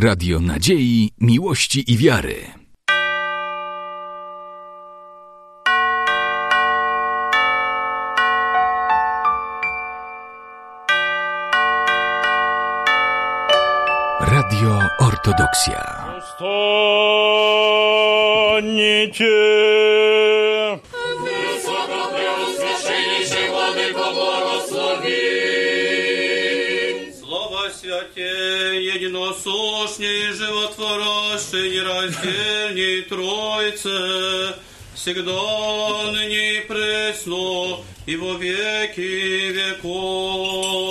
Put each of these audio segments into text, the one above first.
Radio Nadziei, Miłości i Wiary. Radio Ortodoksja. Zostaniecie святей, единосущней, животворящей, нераздельней Троице, всегда, ныне и пресно, и во веки веков.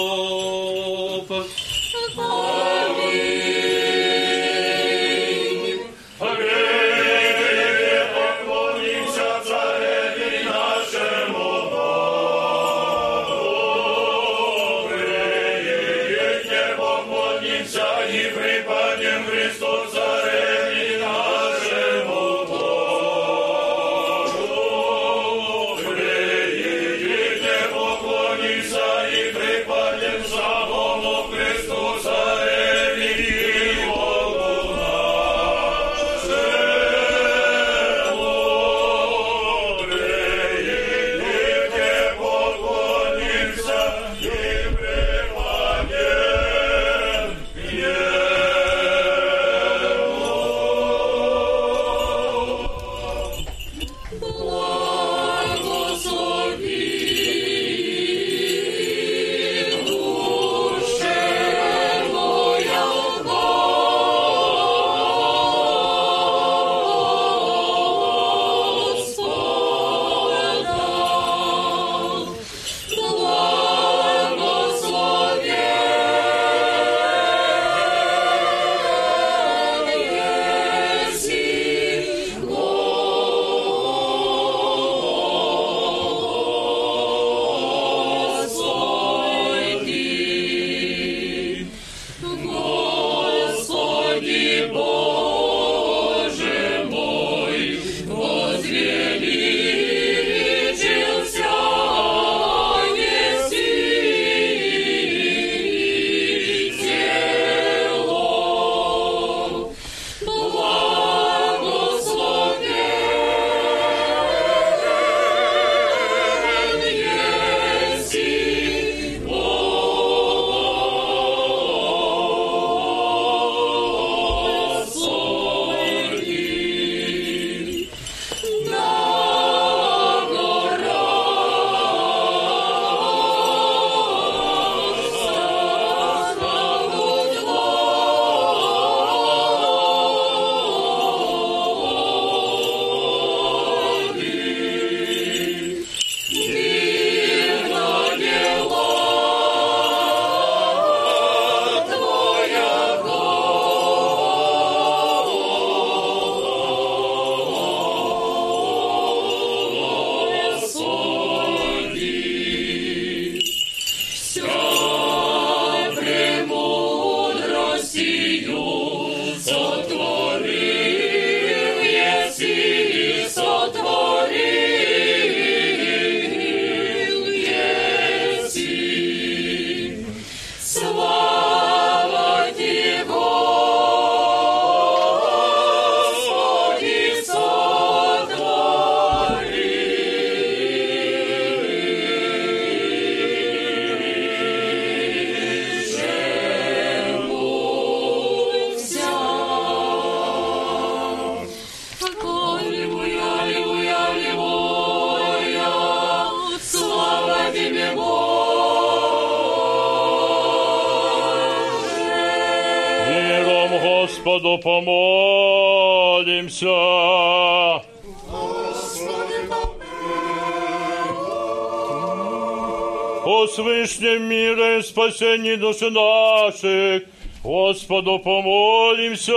Спасении души наших, Господу помолимся.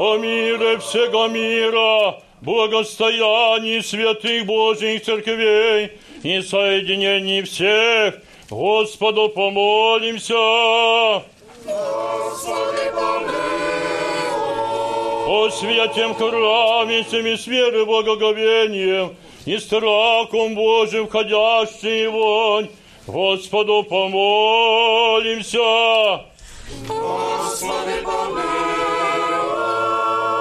О мире всего мира, благостоянии святых Божьих церквей и соединении всех, Господу помолимся. О святем храме, всеми с верой, благоговением и страхом Божьим входящий вонь, Господу помолимся.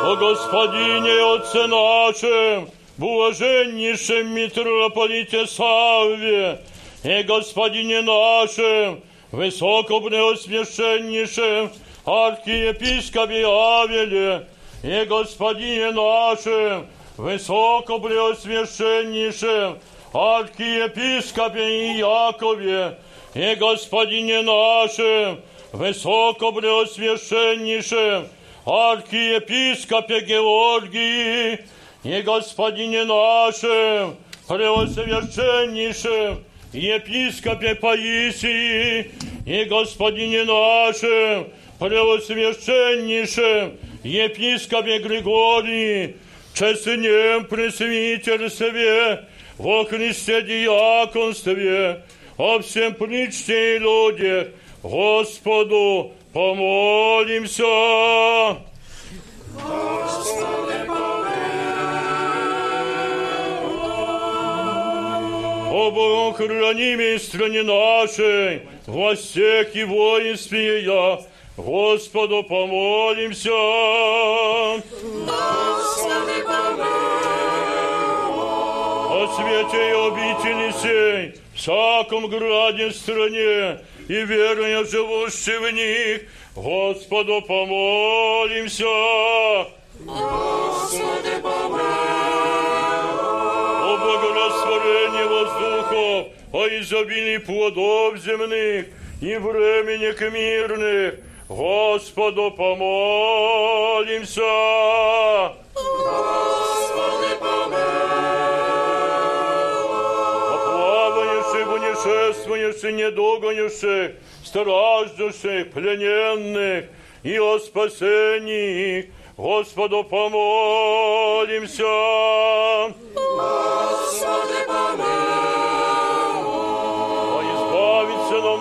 О Господине Отце нашем, блаженнейшем митрополите Савве, и Господине нашем, высокопреосвященнейшем архиепископе Авеле, и Господине нашем, высокопреосвященнейшем архиепископе Иакове, и Господине нашем, высокопреосвященнейшем архиепископе Георгии и Господине нашем, преосвященнейшем епископе Паисии и Господине нашем, преосвященнейшем епископе Григории, честнем пресвитерстве, во Христе диаконстве, о всем причте и людях, Господу помолимся. О Богохранимой стране нашей, властях и воинстве я, Господу помолимся. Господи, О свете и обители сей, всяком граде стране, и веруя живущий в них, Господу помолимся. Господи, О благорастворении воздухов, о изобилии плодов земных и временек мирных, Господу помолимся. О плавающих, унишествующих, недогонивших, страждущих, плененных и о спасении Господу помолимся. Избавиться нам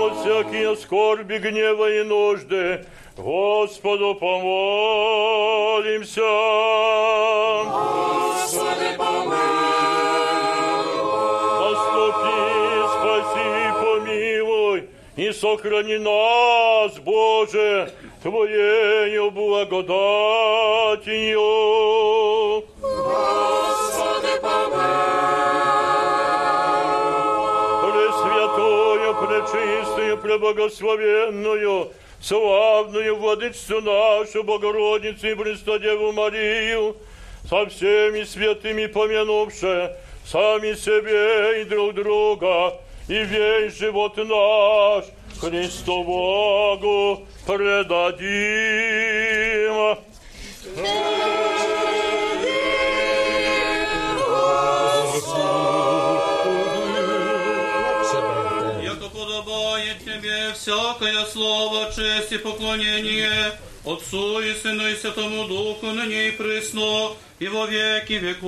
от всякие скорби, гнева и нужды. Господу помолимся. Наступи, спаси, помилуй и сохрани нас, Боже, Твоею благодатью. Пресвятую, преблагословенную, славную владычцу нашу, Богородицу и Престодеву Марию, со всеми святыми помянувши сами себе и друг друга, и весь живот наш Христу Богу предадим. Яко тебе всякое слово, честь и поклонение Отцу и Сыну и Святому Духу на ней присно и во веки веков.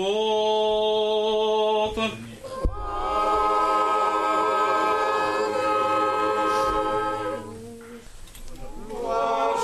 Amen.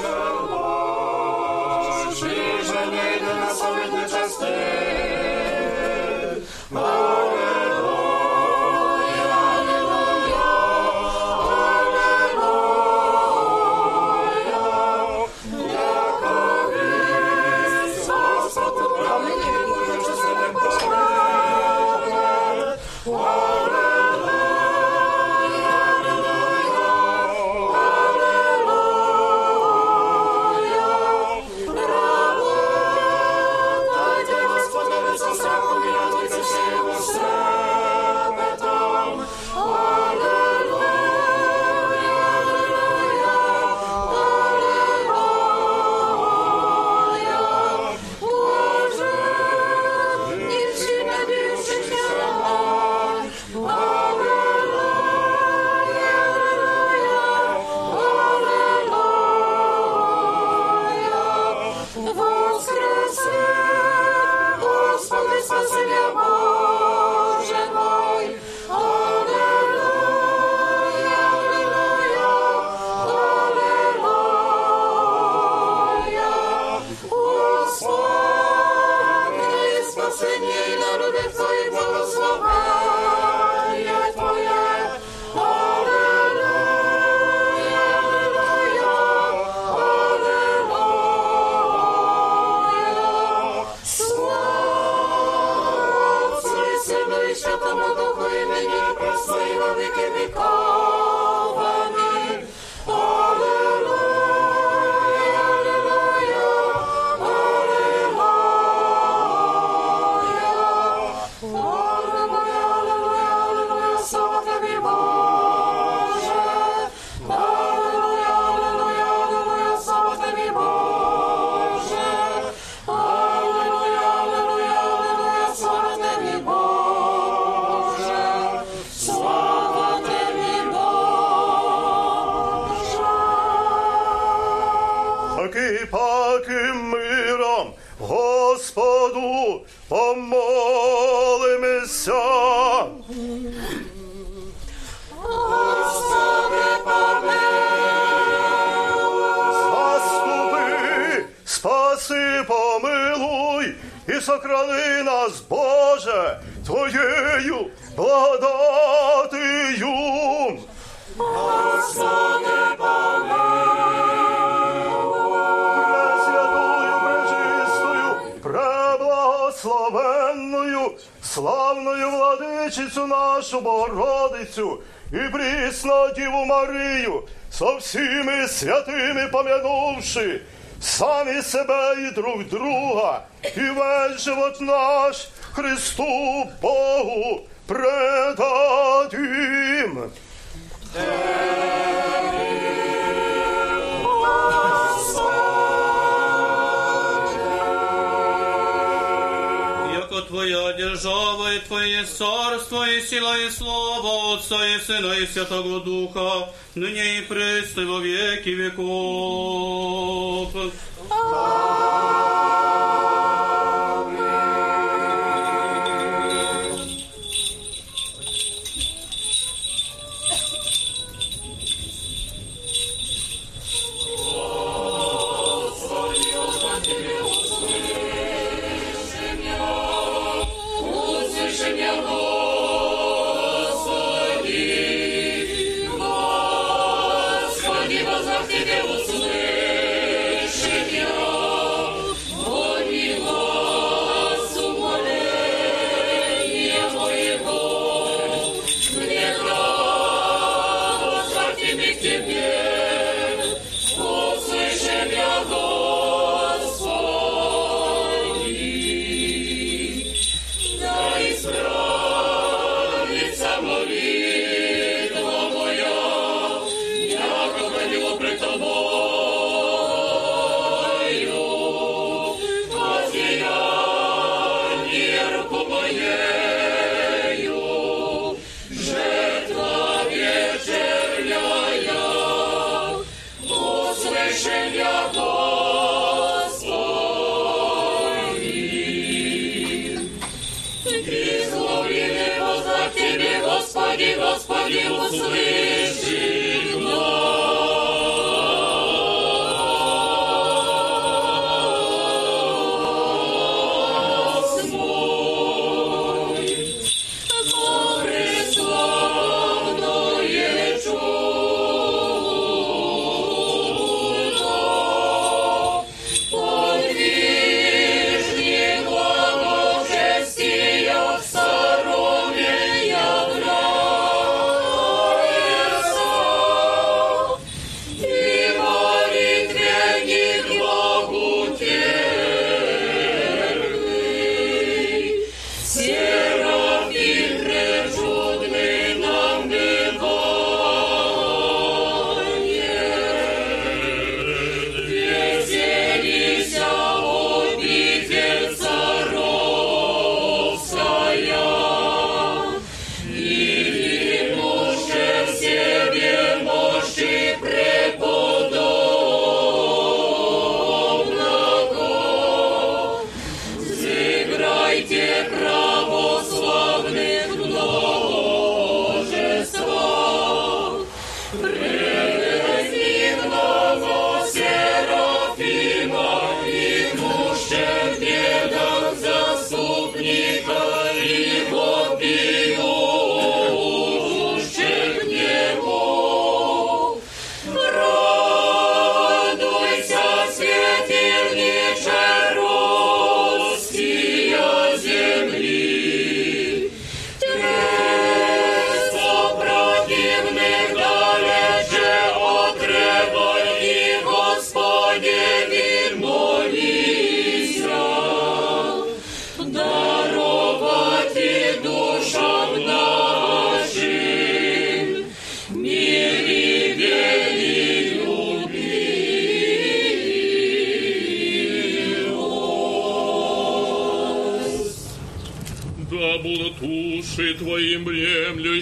святими помянувши самі себе і друг друга, і весь живот наш Христу Богу предадим. Яко Твоя держава, і Твоє царство, і сила, і слава, слава Отца и Сына и Святого Духа, ныне и пресно во веки веков.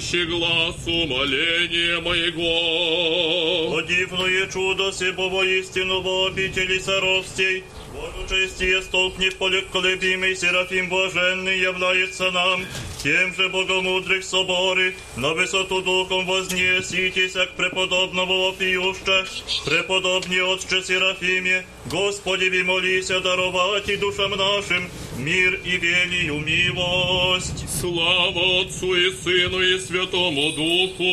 слыши глаз умоления моего. О дивное чудо сего воистину в обители соростей, Богу честь и столб непоколебимый Серафим блаженный является нам, тем же богомудрых соборы, на высоту духом вознеситесь, к преподобному вопиюще, преподобне Отче Серафиме, Господи ви молися даровать и душам нашим мир и велию милость. Слава Отцу и Сыну и Святому Духу.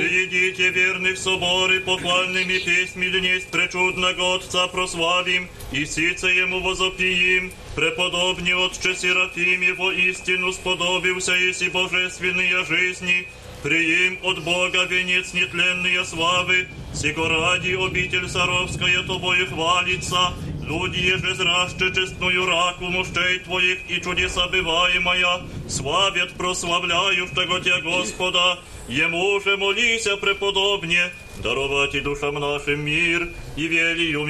Приедите верных соборы, похвальными песьми днесь пречудного Отца прославим, и сице Ему возопиим, преподобне Отче Серафим Его истину сподобился, еси божественные жизни, приим от Бога венец нетленные славы, сего ради обитель Саровская тобою хвалится, люди еже зраще честную раку мощей Твоих и чудеса бываемая, славят прославляющего Тебя Господа, Ему же молися преподобне, даровать и душам нашим мир и велию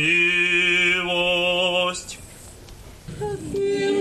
милость. Небесный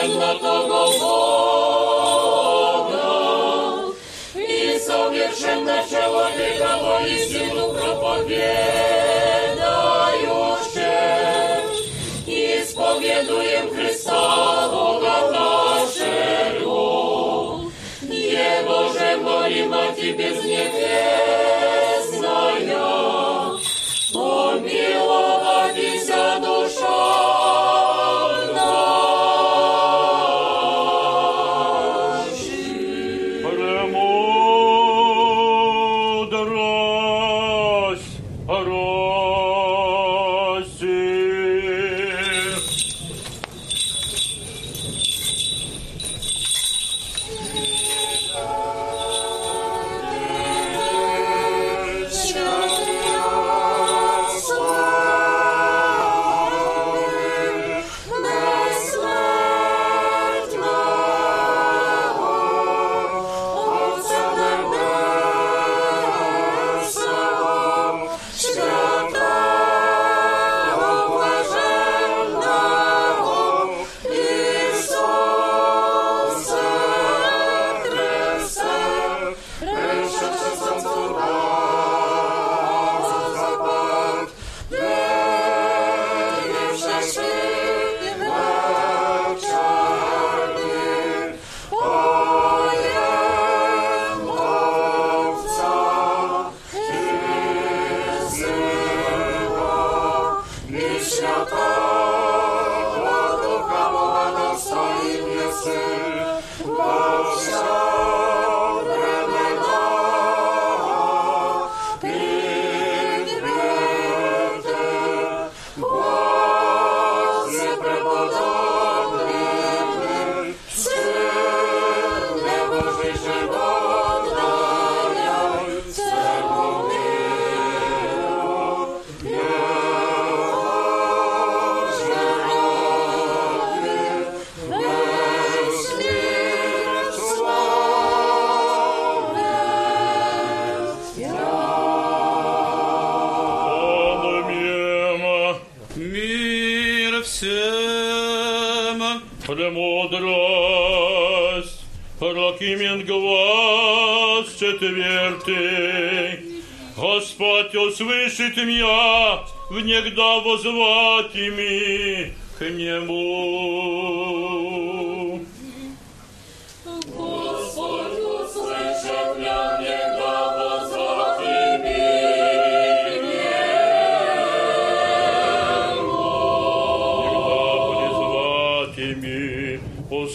совершенно того Бога и совершенно человека воистину проповедающим, исповедуем Христа Бога нашего. Его же молим о Тебе небесная, просит меня внегда возвать ими к нему. Господь, услышав меня внегда возвать ими к нему. Внегда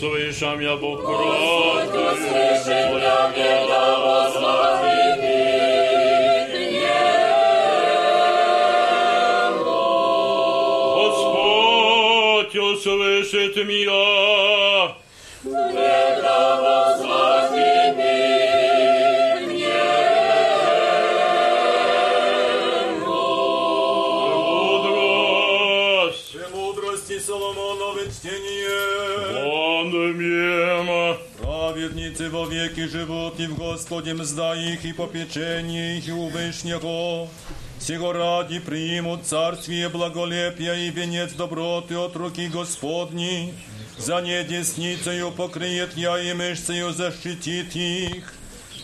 призвать меня Бог кроткою, Господь, услышав меня внегда возвать услышит меня. Мудрость. Премудрости Соломонове чтение. Аминь. Праведницы во веки живут, и в Господе мзда их, и попечение их, и у Вышнего. Сего ради примут царствие благолепия и венец доброты от руки Господней. За ней десницею я и мышцею защитит их.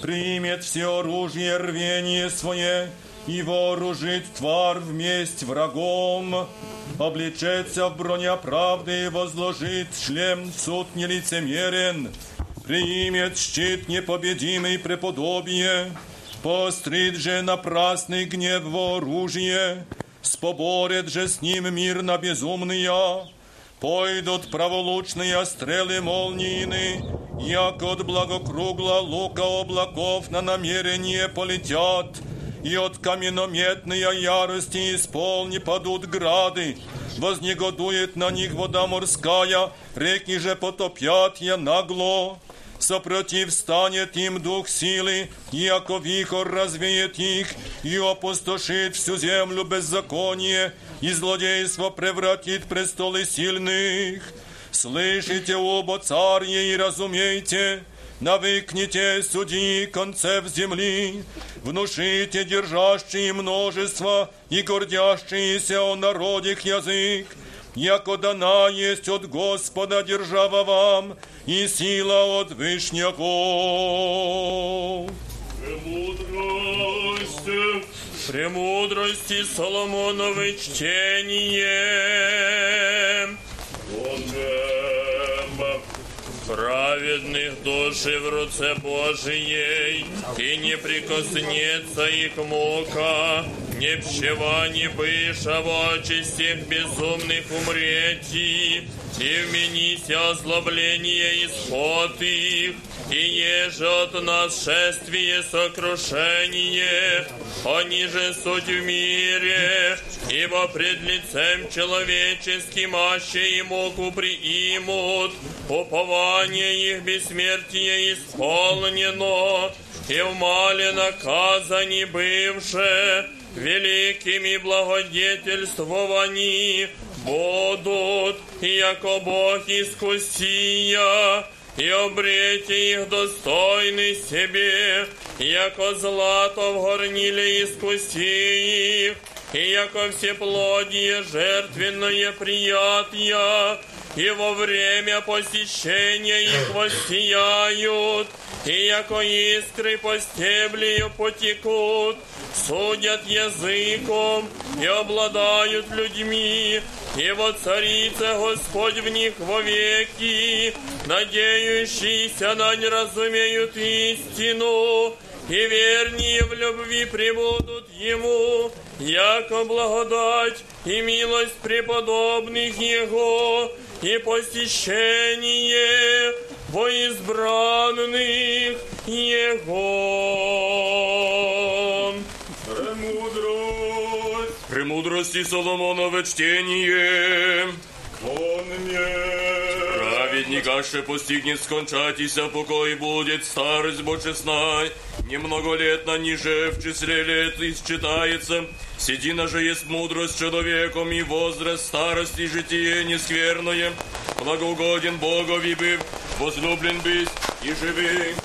Примет все оружие рвение свое, и вооружит тварь вместь врагом. Облечется в броня правды и возложит шлем суд нелицемерен. Примет щит непобедимый преподобие, пострит же напрасный гнев во оружие, споборет же с ним мирно безумные. Пойдут праволучные стрелы молнийны, як от благокругла лука облаков на намерение полетят, и от каменометной ярости исполни падут грады, вознегодует на них вода морская, реки же потопят я нагло. Сопротив станет им дух силы, яко вихор развеет их, и опустошит всю землю беззаконие, и злодейство превратит престолы сильных. Слышите, оба царье, и разумейте, навыкните судьи концев земли, внушите держащие множество и гордящиеся о народах язык, яко дана есть от Господа держава вам, и сила от Вышняков. Мудрость. Премудрости Соломоновы чтение. Праведных души в руце Божией, и не прикоснется их мука, пщева, не быша во чистых безумных умрети, и вменися озлобление исход их, и еже от нас шествие сокрушение, они же суть в мире, ибо пред лицем человеческим аще и муку приимут, упование их бессмертие исполнено, и в мале наказани бывше, великими благодетельствований будут, яко Бог искусия, и обрете их достойны себе, яко злато в горниле искуси и яко всеплодие жертвенное приятия, и во время посещения их воссияют, и яко искры по стеблю потекут, судят языком и обладают людьми, и воцарится Господь в них вовеки, надеющиеся на не разумеют истину, и вернее в любви прибудут Ему, яко благодать и милость преподобных Его, и посещение во избранных Его. Премудрость, Премудрости Соломонова чтение. он мне. Праведник аше постигнет скончатися, покой будет старость бочесна. Немного лет на ниже в числе лет исчитается. Седина же есть мудрость человеком, и возраст старости житие нескверное. Благоугоден Богови быв, возлюблен быть и живи.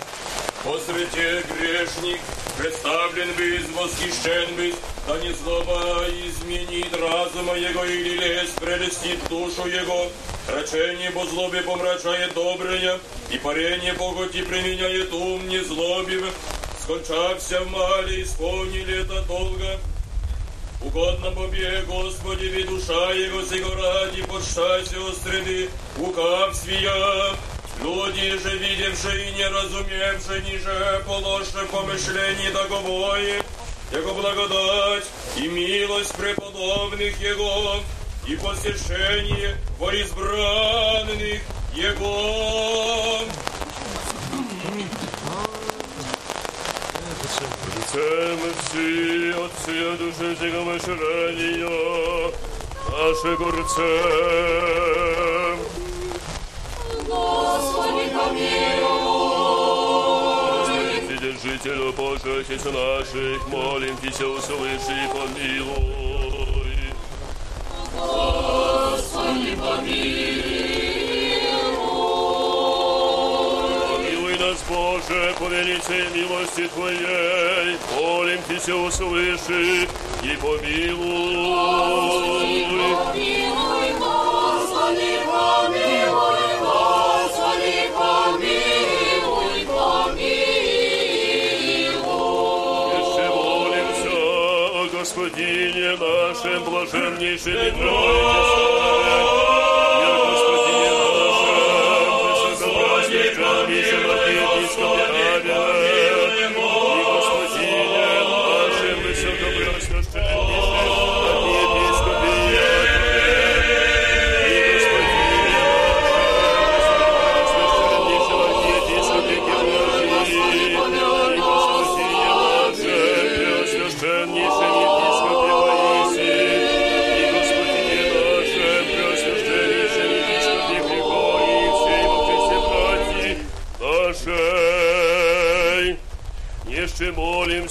По грешник, представлен быть, восхищен быть, да не злоба изменит разума его или лезь прелестит душу его. Рачение по злобе помрачает доброе, и парение поготи применяет ум не злобив. Скончався в мале, исполни лето долго. Угодно побе, Господи, ви душа его сего ради, почтайся среды, укав свия. Люди же, видевши и не разумевши, ниже положи помышлений договори, Его благодать и милость преподобных Его, и посещение во избранных Его. Лицем всі отці душі цього ширення, наше горце. Господи, помилуй. Вседержителю Божий, Отец наших, молим Тебя, услыши и помилуй. Господи, Помилуй Нас, Боже, по великой милости Твоей, молим Тебя, услыши и помилуй. помилуй, Господи, помилуй, Господи, помилуй, помилуй. Еще молимся о Господине нашем, блаженнейшем и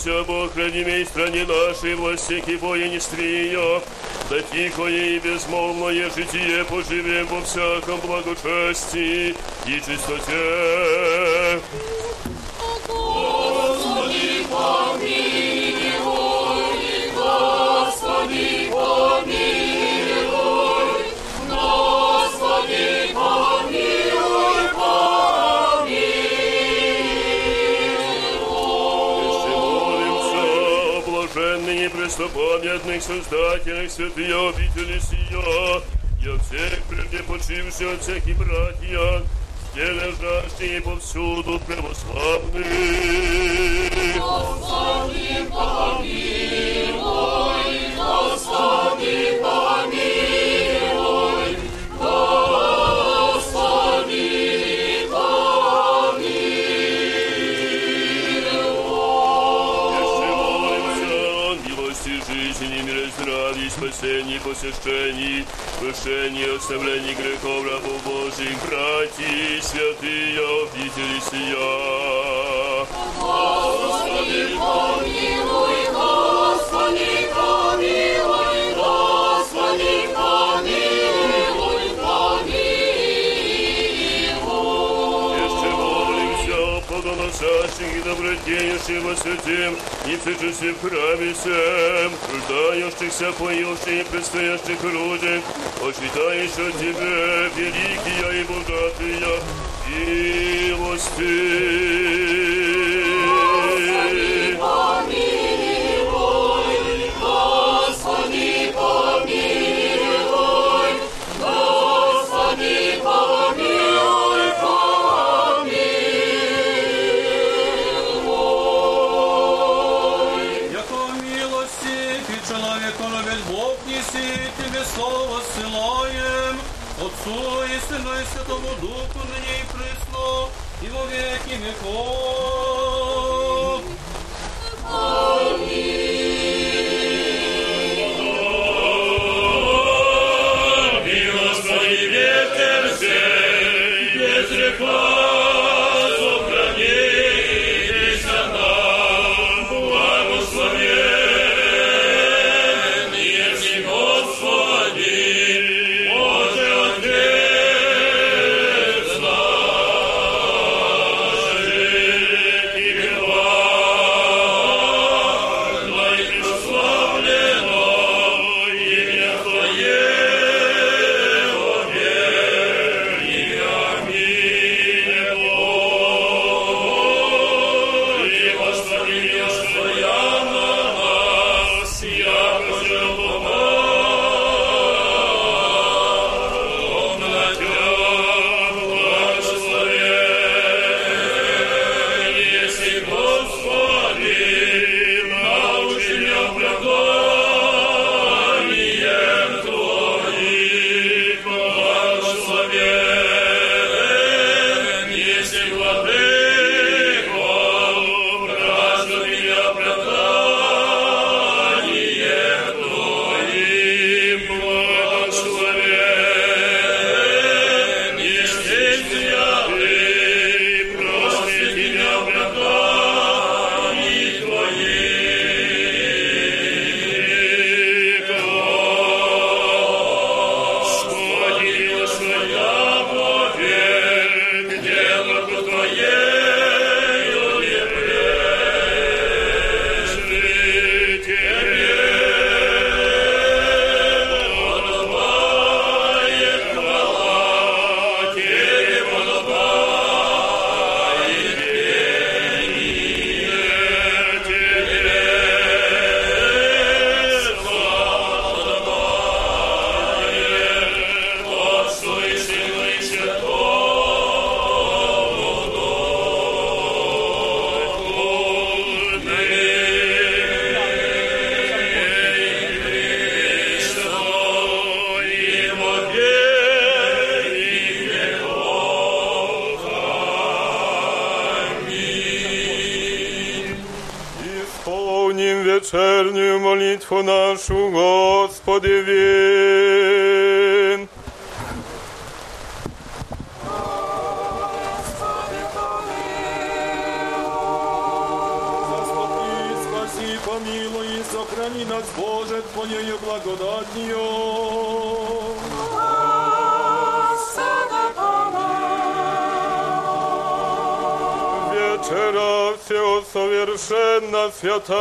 молимся об охранимой стране нашей, властях воинстве ее, да тихое и безмолвное житие поживем во всяком благочестии и чистоте. престопамятных создателях святые обители сия, и о всех прежде почивших отцах и братьях, где лежащие повсюду православных. Господи, помилуй, Господи, помилуй, Спасении, посещении, прощении, оставлении грехов рабов Божьих, братья, святые обители сия. Господи, помилуй, Господи, помилуй, плодоносящих и добродеющих во святем и всечестие в храме всем, труждающихся, поющих и предстоящих людях, почитающих Тебе, великие и богатые, милости. Помилуй, 进렇 게.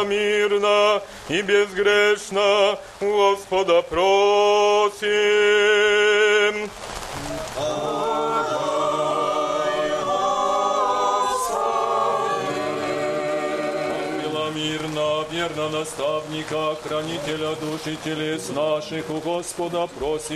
Мирна и безгрешна, у Господа просим. Мирно, верно наставника, хранителя душ и телес наших, у Господа просим.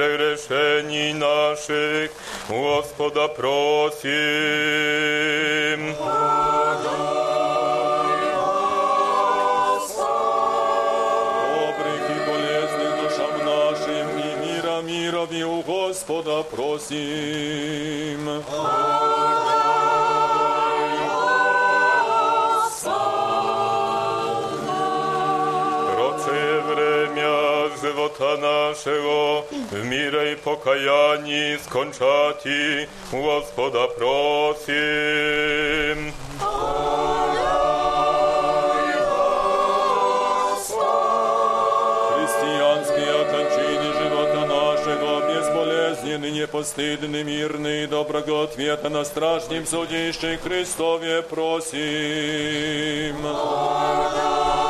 прегрешений наших, у Господа просим. Добрых и полезных душам нашим и мира мирови у Господа просим. Прочее время живота нашего в мире и покаянии скончати, у Господа просим. Христианские кончины живота нашего, безболезненный, непостыдный, мирный, доброго ответа на страшном судище Христове просим. Пресвятую,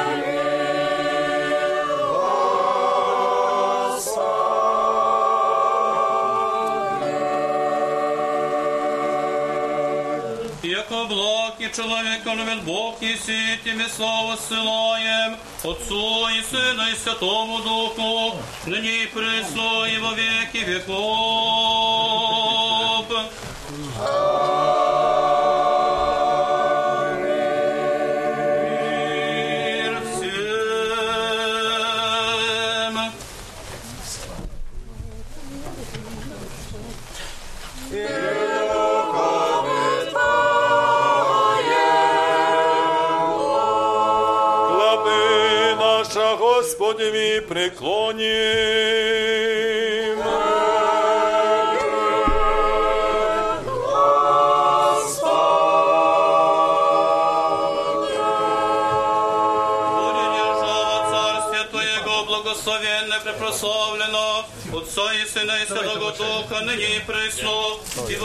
благ и человека любит Бог, еси тебе славу ссылаем, Отцу и Сыну и Святому Духу, ныне и пресно и во веки веков. Мир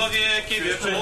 Веки веков.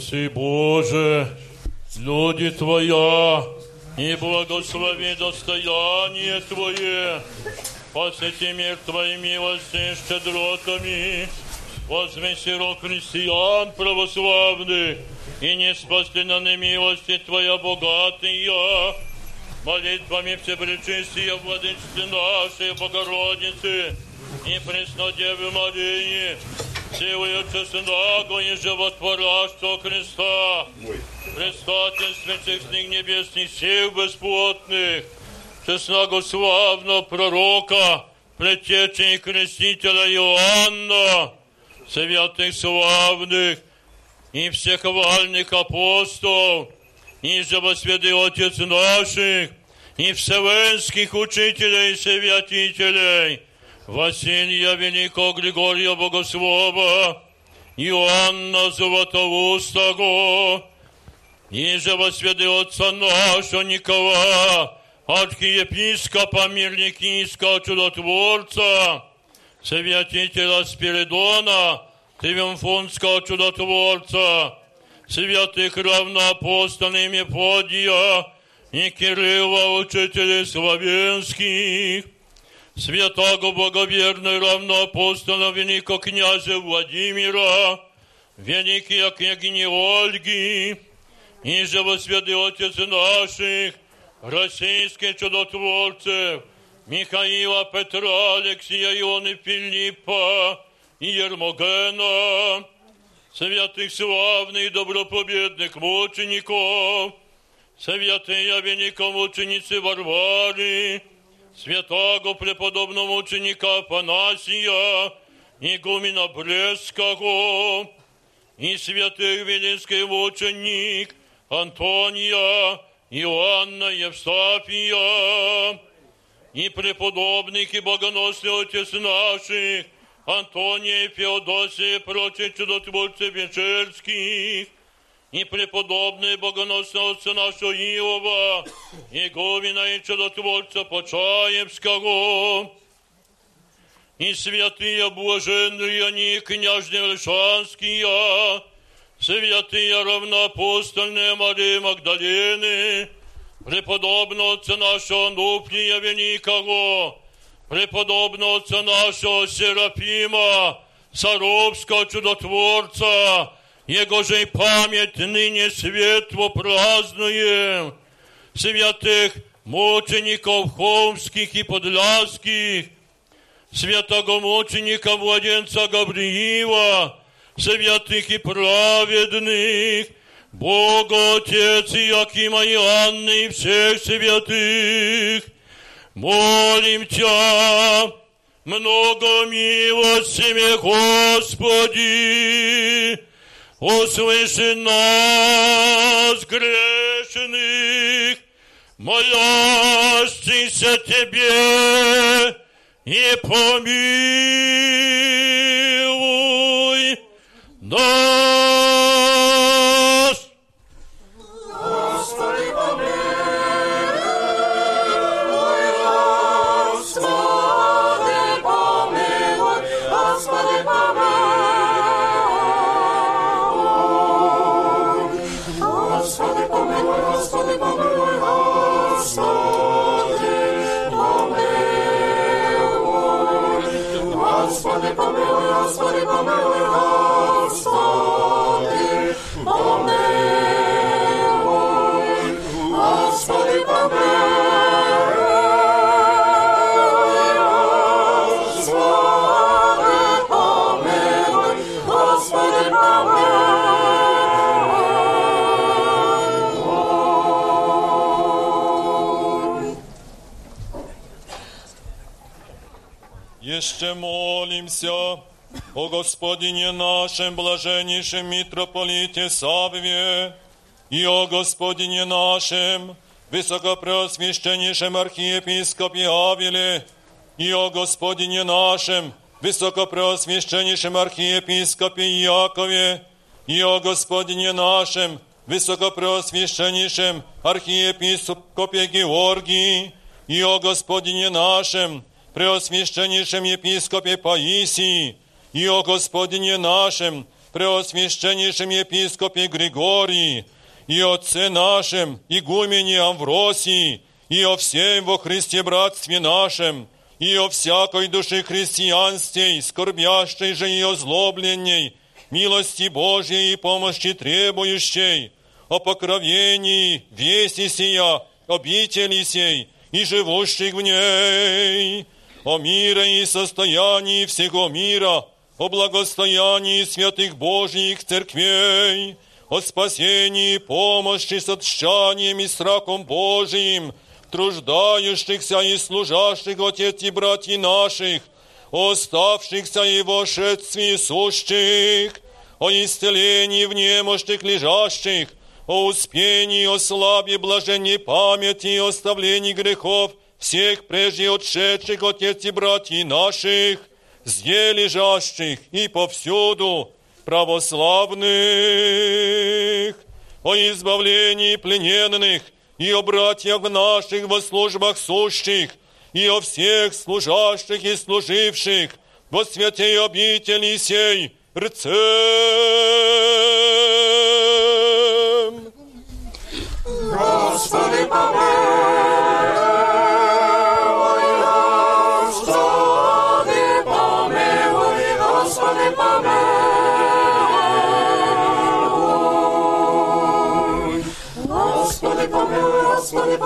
Спаси, Боже, люди Твоя, и благослови достояние Твое, посети мир Твоей милости щедротами, возьми сирот христиан православных, и не спасли на немилости Твоя богатая, молитвами Всепречистия Владычицы нашей Богородицы и Преснодевы Марии, силою честного и животворящего Христа, предстательстве всех небесных сил бесплотных, честного славного пророка, предтечи и крестителя Иоанна, святых славных и всех вальных апостолов, и живосвятый Отец наших, и вселенских учителей и святителей, Василия Великого Григория Богослова, Иоанна Златоустого, и живосвятый Отца нашего Никола, архиепископа Мирникийского чудотворца, святителя Спиридона, Триумфонского чудотворца, святых равноапостольных Мефодия и Кирилла, учителей славянских, святого благоверного равноапостола великого князя Владимира, великие княгини Ольги, и же во святый Отец наших, российских чудотворцев, Михаила, Петра, Алексия, Ионы, Филиппа и Ермогена, святых славных добропобедных мучеников, святые великомученицы Варвары, святого преподобного ученика Афанасия, игумена Брестского, и святых велинский мученик Антония, Иоанна Евстафия, и преподобных и богоносный отец наших, Антония и Феодосия и прочих чудотворцев вечерских, и преподобный богоносный отца нашего Иова, игумена и чудотворца Почаевского, и святые блаженные они, княжны Лишанские, святые равноапостольные Марии Магдалины, преподобного отца нашего Ануфрия Великого, преподобного отца нашего Серафима, Саровского чудотворца, его же и память ныне светло празднуем, святых мучеников Холмских и Подляских, святого мученика Владенца Гавриила, святых и праведных, Бога Отец Иакима и Анны и всех святых, молим Тя, много милостями, Господи, услыши нас, грешных, молящихся Тебе, и помилуй нас. Еще молимся о Господине нашем блаженнейшем митрополите Савве и о Господине нашем высокопреосвященнейшем архиепископе Авеле и о Господине нашем высокопреосвященнейшем архиепископе Якове и о Господине нашем высокопреосвященнейшем архиепископе Георгии и о Господине нашем преосвященнейшем епископе Паисии, и о Господине нашем, преосвященнейшем епископе Григории, и отце нашем, игумене Амвросии, и о всем во Христе братстве нашем, и о всякой душе христианстве, скорбящей же и озлобленней, милости Божьей и помощи требующей, о покровении вести сия, обители сей и живущих в ней, о мире и состоянии всего мира, о благостоянии святых Божьих церквей, о спасении, помощи с отщанием и страхом Божиим, труждающихся и служащих Отец и братья наших, о оставшихся и вошедствии сущих, о исцелении в немощных лежащих, о успении, о славе, блаженной памяти и оставлении грехов всех прежде отшедших Отец и братья наших, зде лежащих и повсюду православных, о избавлении плененных и о братьях наших во службах сущих, и о всех служащих и служивших во святей обители сей, рцем. Господи, помилуй,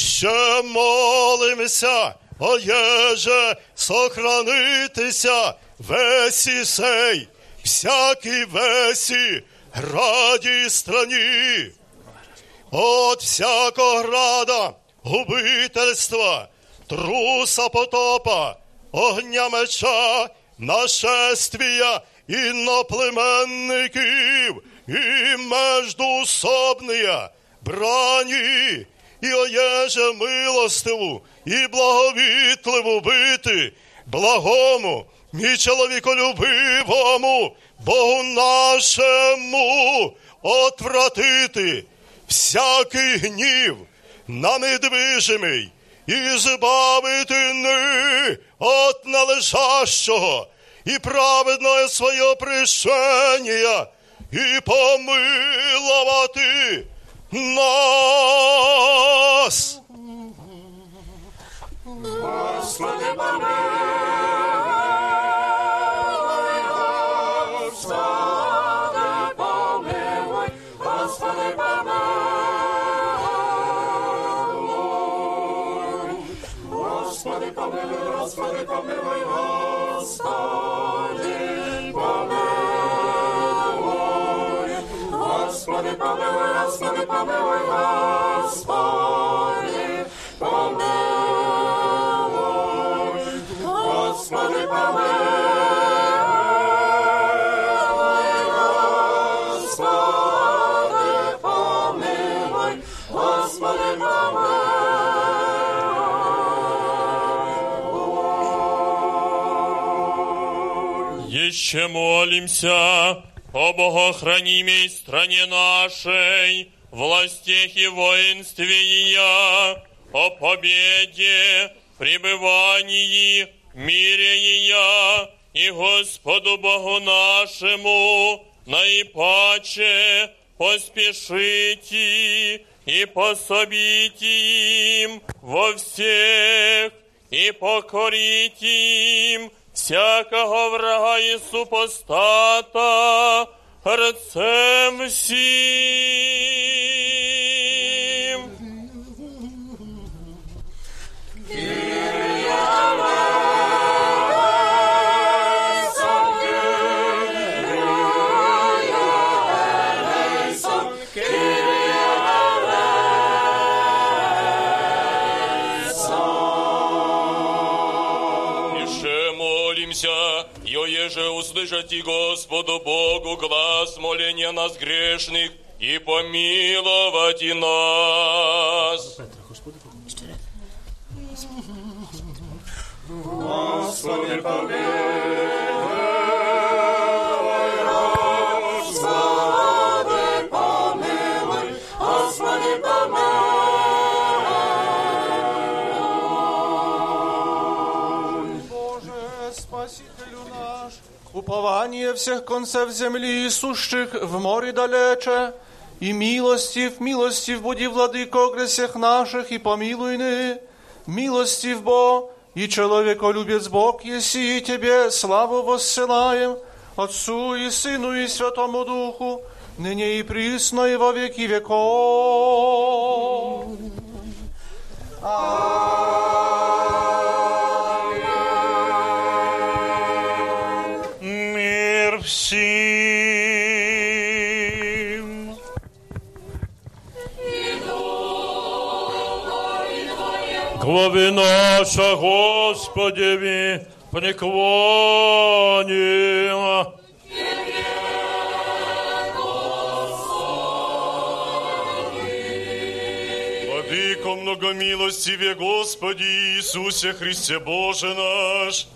Ще молимося, о Єже, сохранитися весі сей, всякій весі, граді і страні. От всякого града, губительства, труса потопа, огня меча, нашествія іноплеменників і междуусобния, брані, і оєже милостиву, і благовітливу бити, благому і чоловіколюбивому, Богу нашому отвратити всякий гнів на недвижимий і збавити ни от належащого і праведное своє пришення, і помилувати нас. Господи, помилуй, Господи, помилуй, Господи, помилуй. Господи, помилуй, Господи, помилуй, Господи, Помилуй, Господи, помилуй, Господи, помилуй. Господи, помилуй, Господи, помилуй, Господи, помилуй. Еще молимся о богохранимой стране нашей, властях и воинстве ее, о победе, пребывании, мире ее, и Господу Богу нашему наипаче поспешите и пособите им во всех, и покорите им всякого врага і супостата Херцем всім. Кір'я же услышать и Господу Богу глаз моления нас грешных и помиловать и нас. Господи, Господи, упование всех концев земли и сущих в море далече, и милостив, милостив буди, владыко, гресех наших, и помилуй ны, милостив Бо, и человеколюбец Бог, еси и Тебе славу воссылаем, Отцу и Сыну и Святому Духу, ныне и присно и во веки веков. Мир всем. Глави наша Господеви преклоним. Владыко многомилостиве Господи Иисусе Христе Боже наш,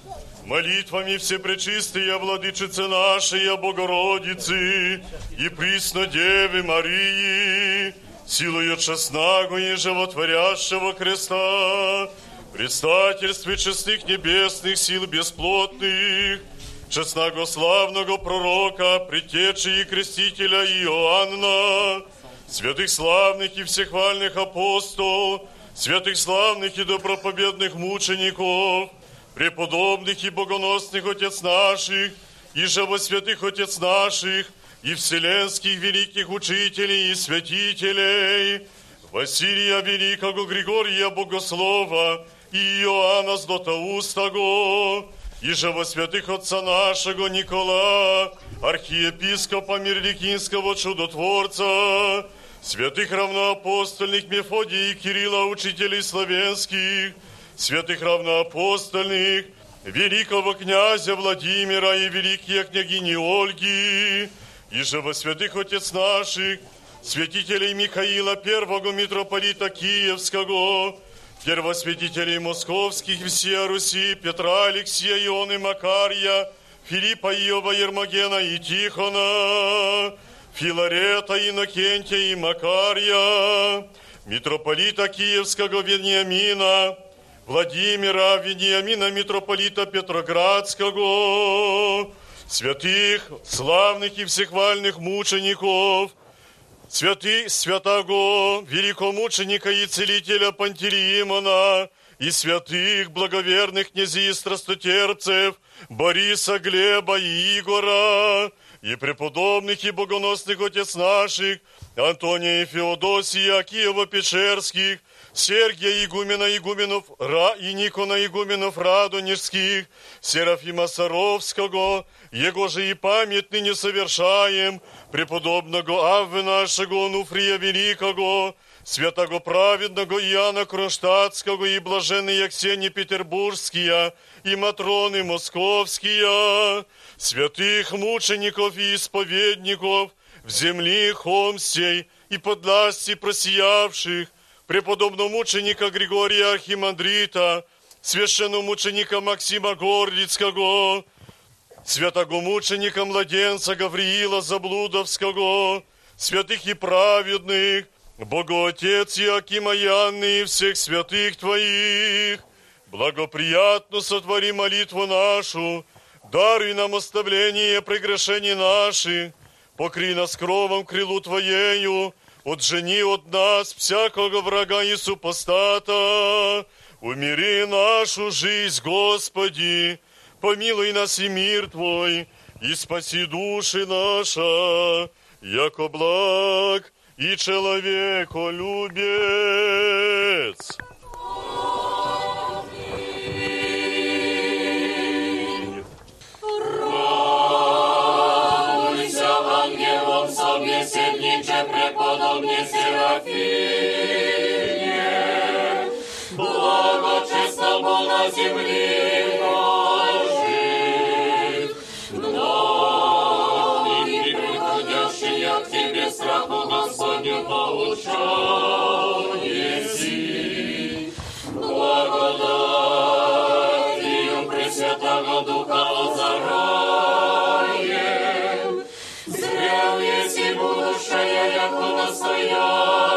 молитвами Всепречистые Владычицы нашей Богородицы и Присно Девы Марии, силою честного и животворящего креста, предстательстве честных небесных сил бесплотных, честного славного пророка, предтечи и крестителя Иоанна, святых славных и всехвальных апостолов, святых славных и добропобедных мучеников, преподобных и богоносных отец наших, и живосвятых отец наших, и вселенских великих учителей и святителей, Василия Великого, Григория Богослова и Иоанна Златоустого, и живосвятых отца нашего Никола, архиепископа Мирликинского чудотворца, святых равноапостольных Мефодия и Кирилла, учителей славянских, святых равноапостольных, великого князя Владимира и великие княгини Ольги, и живосвятых отец наших, святителей Михаила, первого митрополита Киевского, первосвятителей московских, всея Руси, Петра, Алексея, Ионы, Макария, Филиппа, Иова, Ермогена и Тихона, Филарета, Иннокентия и Макария, митрополита Киевского Вениамина, Владимира, Вениамина, митрополита Петроградского, святых, славных и всехвальных мучеников, святых, святого, великомученика и целителя Пантелеимона, и святых, благоверных князей страстотерпцев, Бориса, Глеба и Игора, и преподобных и богоносных отец наших, Антония и Феодосия, Киева-Печерских, Сергия игумена игуменов Ра и Никона игуменов Радонежских, Серафима Саровского, Его же и память ныне совершаем, преподобного Аввы нашего Онуфрия Великого, святого праведного Иоанна Кронштадтского и блаженные Аксении Петербургские и Матроны Московские, святых мучеников и исповедников в земли Хомсей и подласти просиявших, преподобного мученика Григория Архимандрита, священномученика Максима Горлицкого, святого мученика младенца Гавриила Заблудовского, святых и праведных, Богу Отец Иакима Янны и всех святых Твоих, благоприятно сотвори молитву нашу, даруй нам оставление прегрешений наших, покри нас кровом крылу Твоею, отжени от нас всякого врага и супостата, умири нашу жизнь, Господи, помилуй нас и мир Твой, и спаси души наша, яко благ и человеколюбец. Радуйся, собеседниче, преподобне Серафиме, благочестного на земле Oh.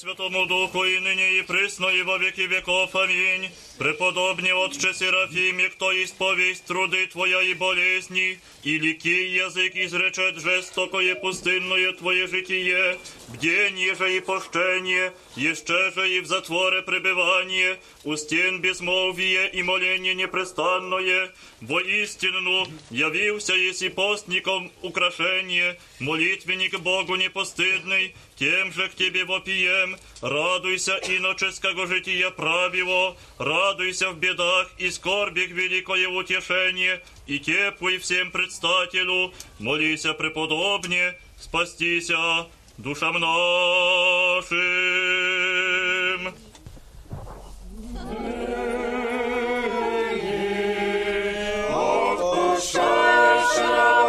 Святому Духу, и ныне и присно, и во веки веков. Аминь. Преподобный Отче Серафиме, кто есть повесть труды Твоя и болезни, и лики язык изречет жестокое пустынное Твое житие, бдение же и пощение, еще же и в затворе пребывание, у стен безмолвие и моление непрестанное, воистину явился еси постником украшение, молитвенник Богу непостыдный, тем же к Тебе вопием, радуйся иноческого жития правило, радуйся в бедах и скорбях великое утешение, и теплый всем предстателю, молися преподобне, спастися duszam naszym. Odpuszczasz nam.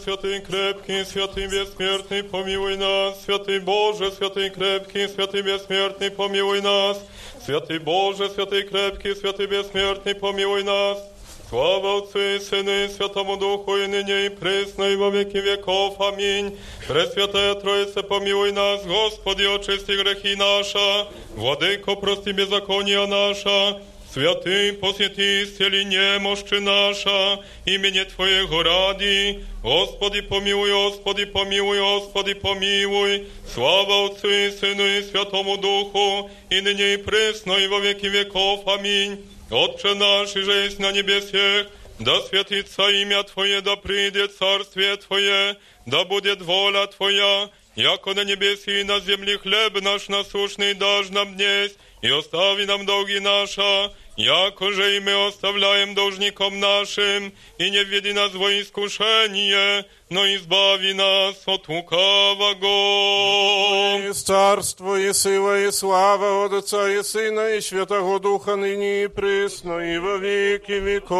святый крепкий, святый бессмертный, помилуй нас. Святый Боже, святый крепкий, святый бессмертный, помилуй нас. Святый Боже, святый крепкий, святый бессмертный, помилуй нас. Слава Отцу и Сыну и Святому Духу, и ныне и пресно, и во веки веков. Аминь. Пресвятая Троица, помилуй нас, Господи, очисти грехи наша. Владыко, прости беззакония наша. Святый, посвяти, исцели немощи наша, имени Твоего ради. Господи, помилуй, Господи, помилуй, Господи, помилуй. Слава Отцу и Сыну и Святому Духу, и ныне и пресно, и во веки веков. Аминь. Отче наш, и же есть на небесех, да святится имя Твое, да придет царствие Твое, да будет воля Твоя, яко на небесе и на земле хлеб наш насущный дашь нам днесь, и остави нам долги наша, яко же и мы оставляем должником нашим, и не введи нас во искушение, но избави нас от лукавого. И царство, и сила, и слава от Отца и Сына, и Святого Духа, ныне и пресно, и во веки веков.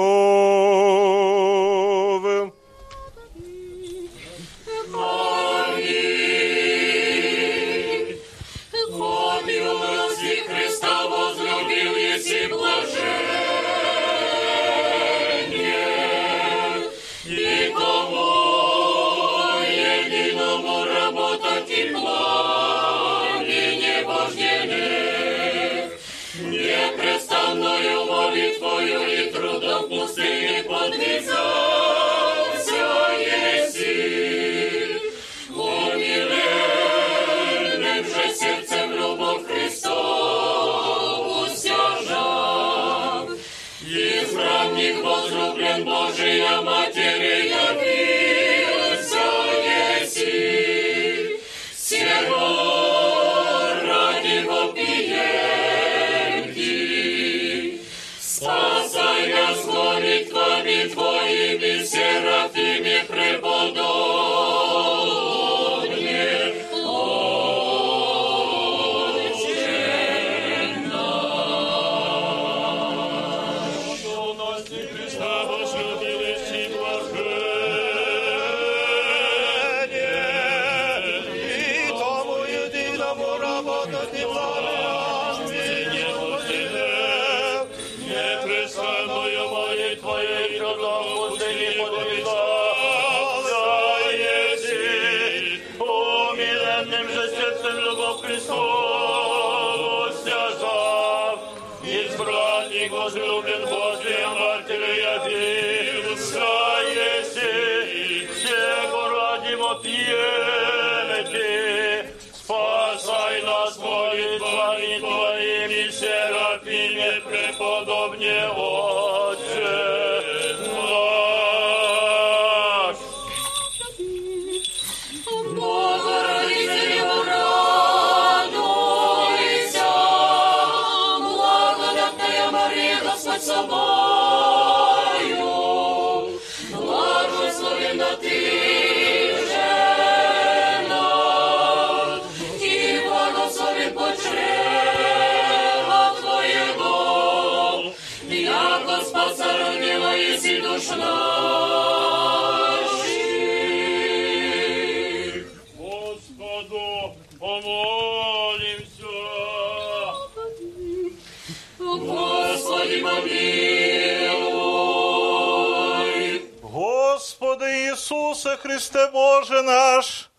Боже наш,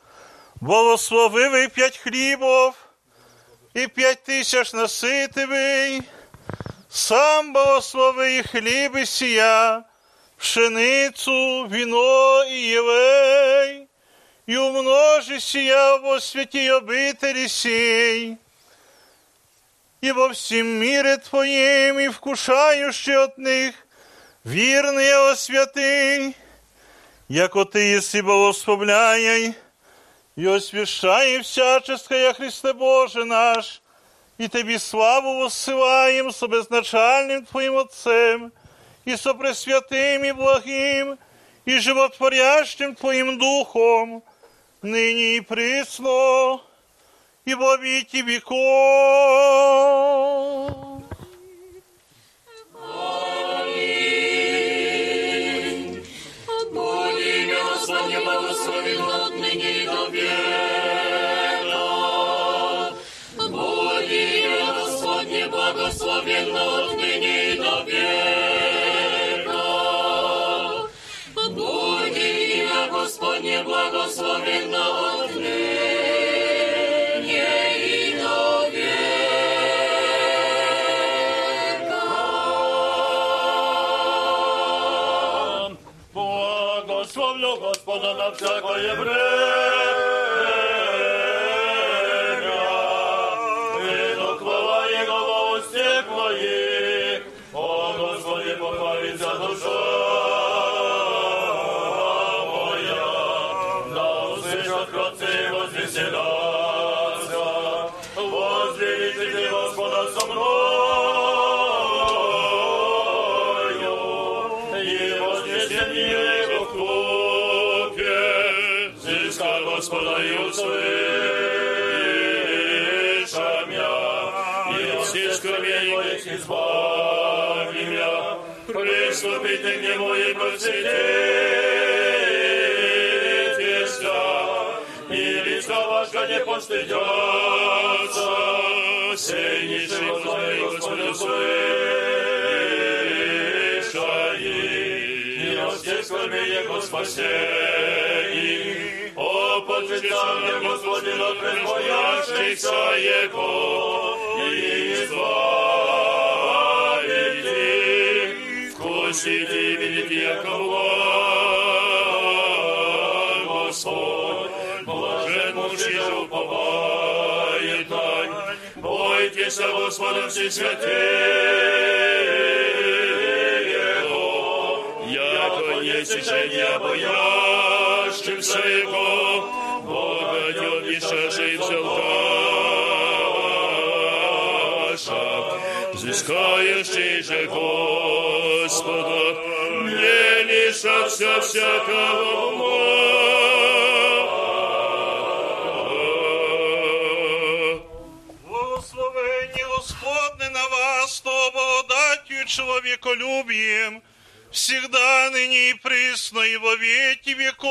благословивий п'ять хлібов і п'ять тисяч наситивий, сам благослови і хліб і сія, пшеницю, віно і євей, і умножи сія во святій обителі сій, і во всім мире Твоїм, і вкушаючи от них, вірний його святий, яко Ты еси благословляй и освящай всяческое Христе Боже наш, і тобі славу воссылаем со безначальным Твоим Отцем, і со пресвятым и благим, і животворящим Твоїм Духом, нині і присно, і во веки веков. Господа на всякое время. Приступите к Нему и процветите. И лица ваша не постыдятся. Сей ничего знай, Господи, услышай. И от всех скорбей Его спасей. О, почитание Господи, на предбоящихся Его. И избавите. Вкусите и видите, яко благ Господь. Блажен муж, еже уповает дань. Бойтесь Господа все святые яко не сечение боящимся Его, Бога и шаши взялкаша, взыскающий же Господа, не лишаться всякого ума. Человеколюбием, всегда, ныне и присно, и во веки веков.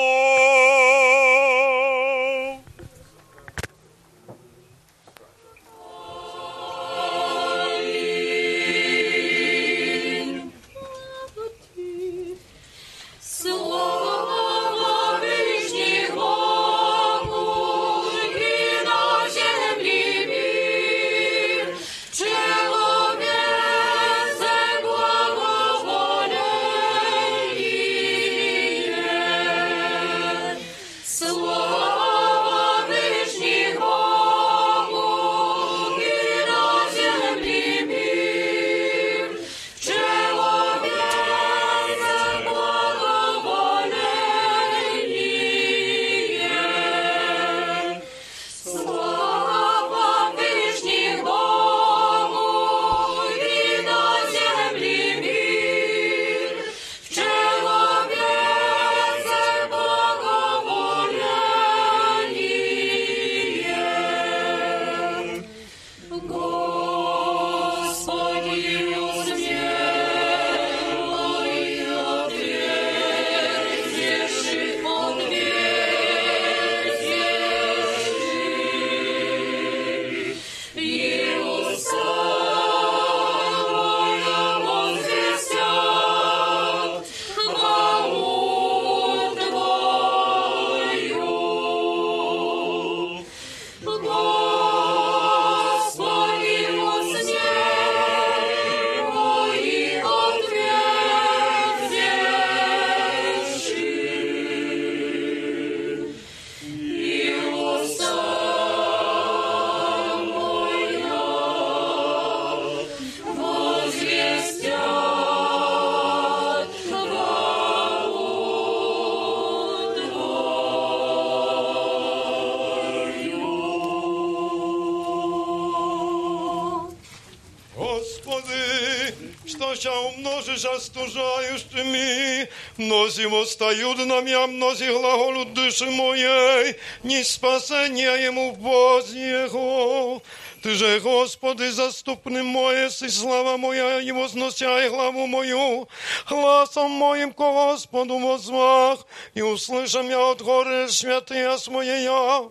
Мнози восстают на меня, мнози глаголут души моей, не спасение ему в Бозе Его. Ты же, Господи, заступны моє, и слава моя, и возносяй главу мою, гласом моим к Господу возвах, и услышам я от горы святые своя.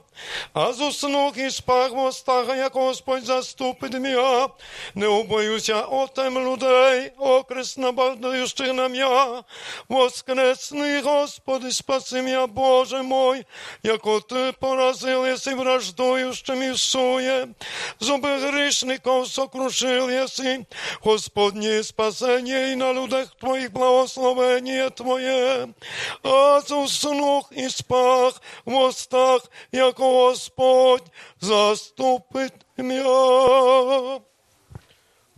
А зуснух і спах востага, як Господь заступить м'я. Не убоюся отем людей, окрест набадающих на м'я. Воскресний, Господи, спаси м'я, Боже мой, яко Ти поразил, если враждующим и суе. Зубы грешников сокрушил, если Господне спасение и на людях Твоих благословение Твое. А зуснух і спах востах, яко Господь заступит меня.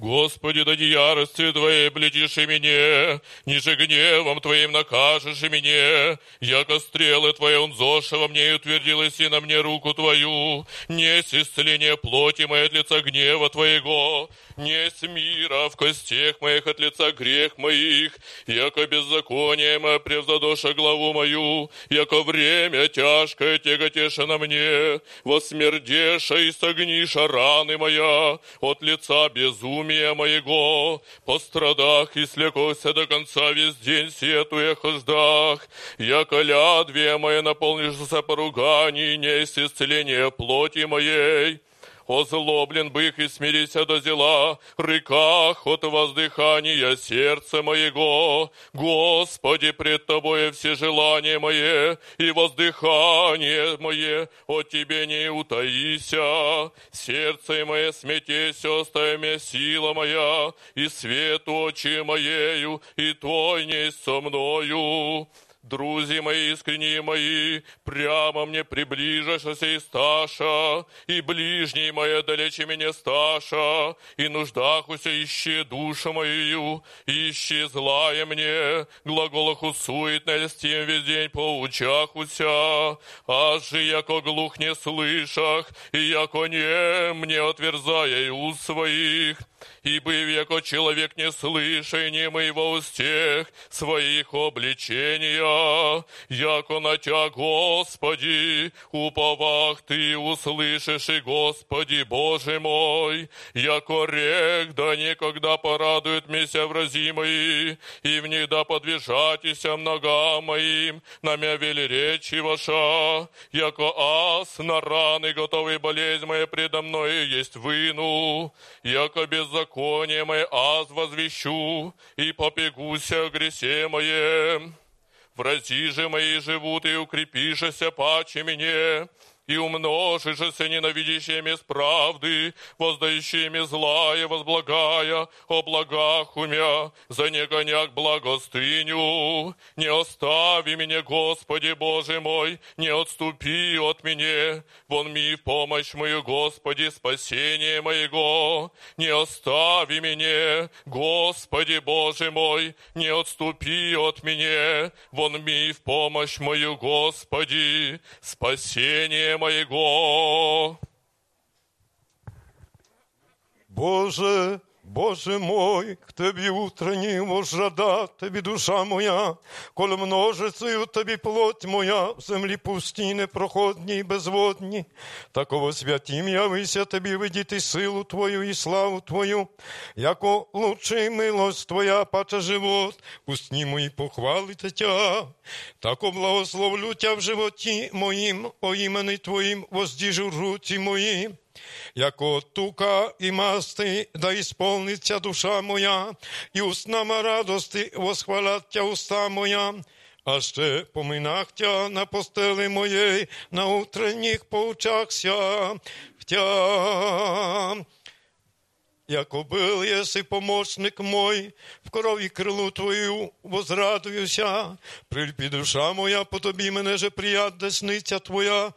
Господи, да не ярости Твоей бледишь и меня, ниже гневом Твоим накажешь и меня, яко стрелы Твои он зоша во мне и утвердилась и на мне руку Твою, не исцеление плоти моей от лица гнева Твоего, не мира в костях моих от лица грех моих, яко беззаконие мое превзадоша главу мою, яко время тяжкое тяготеша на мне, восмердеша и согниша раны моя, от лица безумия моего, по страдах и слекося до конца весь день сетуя хождах, яко лядвие мое наполнишься поруганий, не исцеление плоти моей, озлоблен бых и смирися до зела, рыках от воздыхания сердца моего. Господи, пред Тобою все желания мои и воздыхание мое от Тебе не утаися. Сердце мое смятеся, оставя сила моя, и свет очи моею, и Твой не со мною. Друзі мої, искренние мои, прямо мне приближашься и сташа, и ближний моя далече меня сташа, и нуждахуся ищи душу мою, ищи злая мне, глаголаху суетно льстим весь день поучахуся, а же яко глух не слышах, и яко не мне отверзая уст своих, и быв яко человек не слышание моего устех своих обличения, яко на Тя, Господи, уповах Ты услышишь и Господи Боже мой, яко рек, да никогда порадует меня врази мои, и в них да подвижатися ногам моим, на мя вели речи ваша, яко ас на раны готовый болезнь моя предо мною есть выну, яко беззаконие мое аз возвещу, и попегуся о гресе моем. Врази же мои живут, и укрепишься паче мне, и умножишься ненавидящими с правды, воздающими злая, возблагая о благах умя, за негоняк благостыню. Не остави меня, Господи Боже мой, не отступи от меня, вон ми в помощь мою, Господи, спасение моего. Не остави меня, Господи Боже мой, не отступи от меня, вон ми в помощь мою, Господи, спасение моего. Боже, Боже мой, к Тобі утренні возжада, Тобі душа моя, коли множицею Тобі плоть моя, в землі пусті, непроходні і безводні. Такого святім явися Тобі видіти силу Твою і славу Твою, яко лучи милость Твоя, паче живот, устні мої похвалити Тя. Тако благословлю Тя в животі моїм, о імені Твоїм, воздіжу руці мої яко тука і масти, да исполнится душа моя, і устнама радости восхвалять тя уста моя, а ще поминах тя на постели моєї, на утренніх поучахся в тя. Яко был, если помощник мой, в крові крилу Твою возрадуюся, прильпі душа моя, по тобі мене же прият десниця Твоя,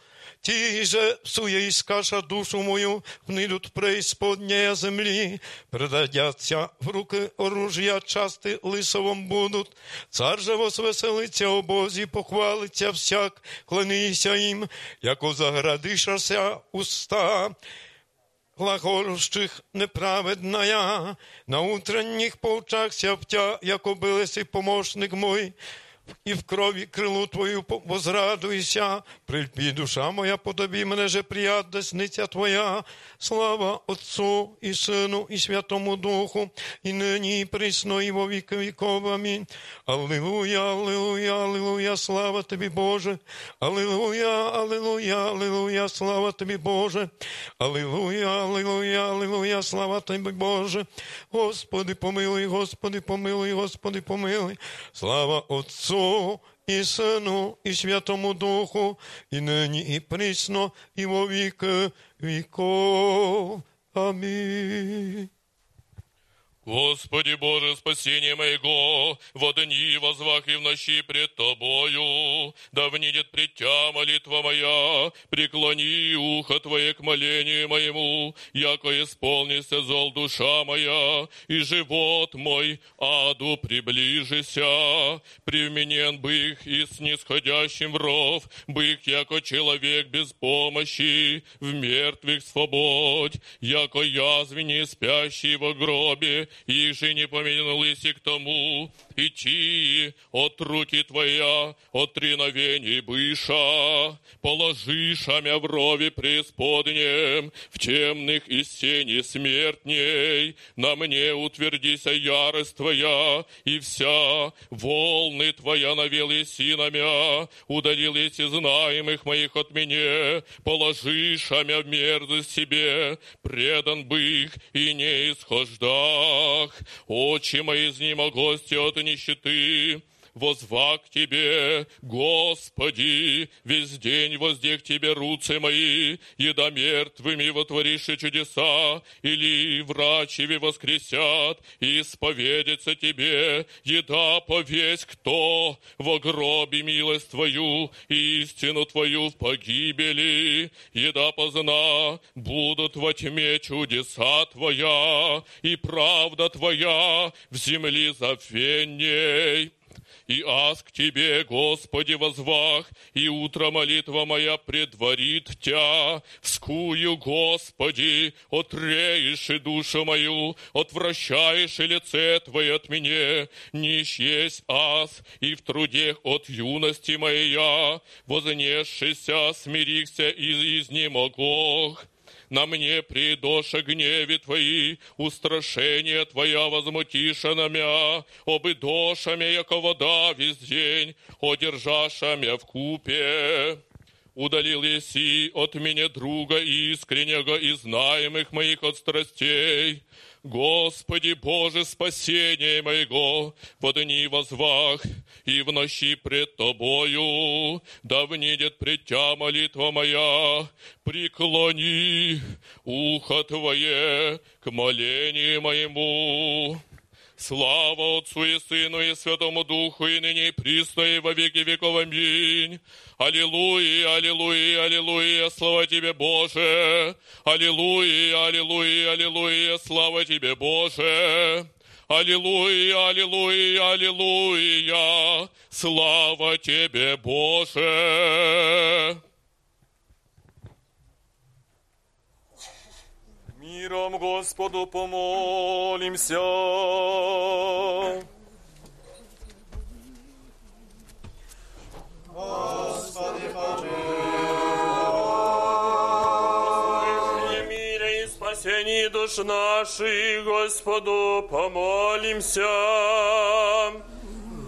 Ті же сує іскаша душу мою, внидут преисподняя земли, предадяться в руки оружия части лисовом будут. Цар же возвеселиться о Бозі, похвалиться всяк, клонися їм, яко заградишася уста. глаголущих неправедна я, на утренних поучахся в тя, яко билися помощник мой, і в крові крилу Твою по- возрадуйся, прильпі душа моя, подобі мене же прият десниця Твоя, слава Отцу і Сину і Святому Духу, і нині і присно, і во віки віков. Амінь. Аллилуйя, аллилуйя, аллилуйя, слава Тобі, Боже. Аллилуйя, аллилуйя, аллилуйя, слава Тобі, Боже. Аллилуйя, аллилуйя, аллилуйя, слава Тобі, Боже. Господи, помилуй, Господи, помилуй, Господи, помилуй. Слава Отцу і Сину, і Святому Духу, і нині, і присно, і во віки віков. Амінь. Господи Боже, спасение моего, в дни возвах и в ночи пред Тобою, да внидет пред Тя молитва моя, преклони ухо Твое к молению моему, яко исполнится зол душа моя, и живот мой аду приближися, привменен бых и снисходящим в ров, бых, яко человек без помощи, в мертвых свободь, яко язвени спящий во гробе, и же не помянулись и к тому, идти от руки Твоя, от треновений быша, положи шамя в рове преисподнем, в темных и сени смертней, на мне утвердися ярость Твоя, и вся волны Твоя навели синамя, удалились из знаемых моих от меня, положи шамя в мерзость себе, предан бых и не исхождах. Очи мои изнемогости от нищеты, возвак к Тебе, Господи, весь день воздех Тебе руцы мои, еда мертвыми вотвориши чудеса, или врачеви воскресят, и исповедится Тебе, еда повесь кто во гробе милость Твою, и истину Твою в погибели, еда позна, будут во тьме чудеса Твоя, и правда Твоя в земли завенней. И аз к Тебе, Господи, возвах, и утро молитва моя предварит Тя. Вскую, Господи, отреешь и душу мою, отвращаешь и лице Твое от меня. Нищ есть аз, и в трудех от юности моя, вознесшийся, смирихся и изнемогох. На мне придоша гневе Твои, устрашение Твоя возмутиша на мя, обы доша мя, яко вода весь день, одержаша мя в купе. Удалил еси от меня друга искреннего и знаемых моих от страстей. Господи Боже, спасение моего, в дни возвах и в ночи пред Тобою, да внидет пред Тя молитва моя, преклони ухо Твое к молению моему. Слава Отцу и Сыну и Святому Духу, и ныне и присно, и во веки веков. Аминь. Аллилуйя, аллилуйя, аллилуйя, слава Тебе, Боже. Аллилуйя, аллилуйя, аллилуйя, слава Тебе, Боже. Аллилуйя, аллилуйя, аллилуйя, слава Тебе, Боже. Миром Господу помолимся. Господи, Слышание мира и спасение душ наших, Господу помолимся.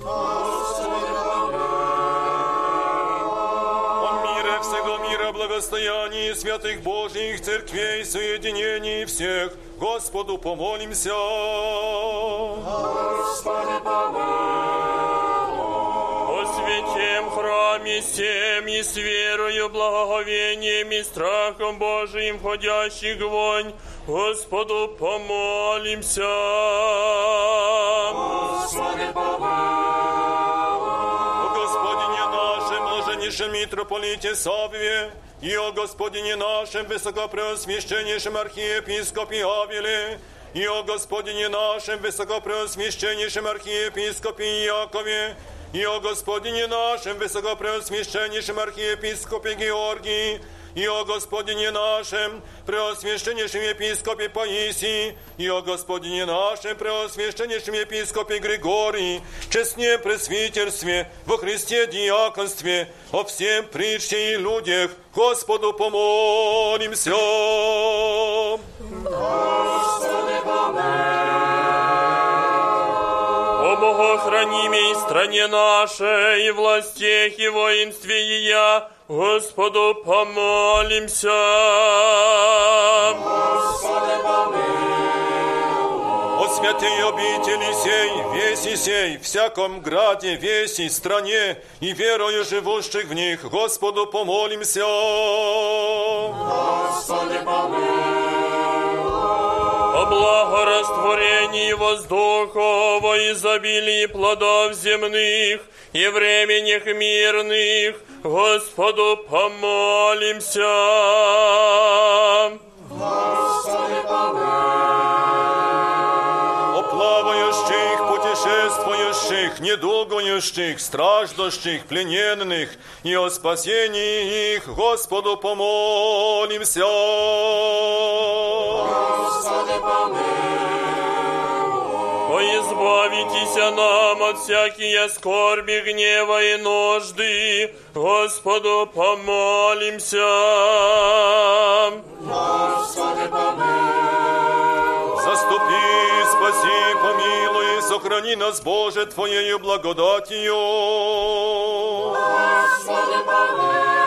О благостоянии святых Божьих церквей, соединении всех, Господу помолимся. Господи, О святем храме всем и с верою, благоговением и страхом Божиим входящих вонь, Господу помолимся. Господи, О Господине нашем, блаженнейшем митрополите Савве, и о Господине нашем, высокопреосвященнейшем архиепископе Авеле, и о Господине нашем, высокопреосвященнейшем архиепископе Якове, и о Господине нашем, высокопреосвященнейшем архиепископе Георгии, и о Господине нашем, преосвященнейшем епископе Паисии, и о Господине нашем, преосвященнейшем епископе Григории, честне пресвитерстве, во Христе диаконстве, о всем притче и людях, Господу помолимся. Господи, О Богохранимей стране нашей, и властях и воинстве ее, Господу помолимся. Господи, О святей обители сей, веси сей, всяком граде, веси, стране и верою живущих в них, Господу помолимся. Господи, О благорастворении воздуха, во изобилии плодов земных и временях мирных, Господу помолимся. Господи, О плавающих, путешествующих, недугующих, страждущих, плененных и о спасении их, Господу помолимся. Господи, О, избавитеся нам от всякие скорби, гнева и нужды, Господу помолимся. Господи, Заступи, спаси, помилуй, сохрани нас, Боже, Твоею благодатью. Господи, Пресвятую,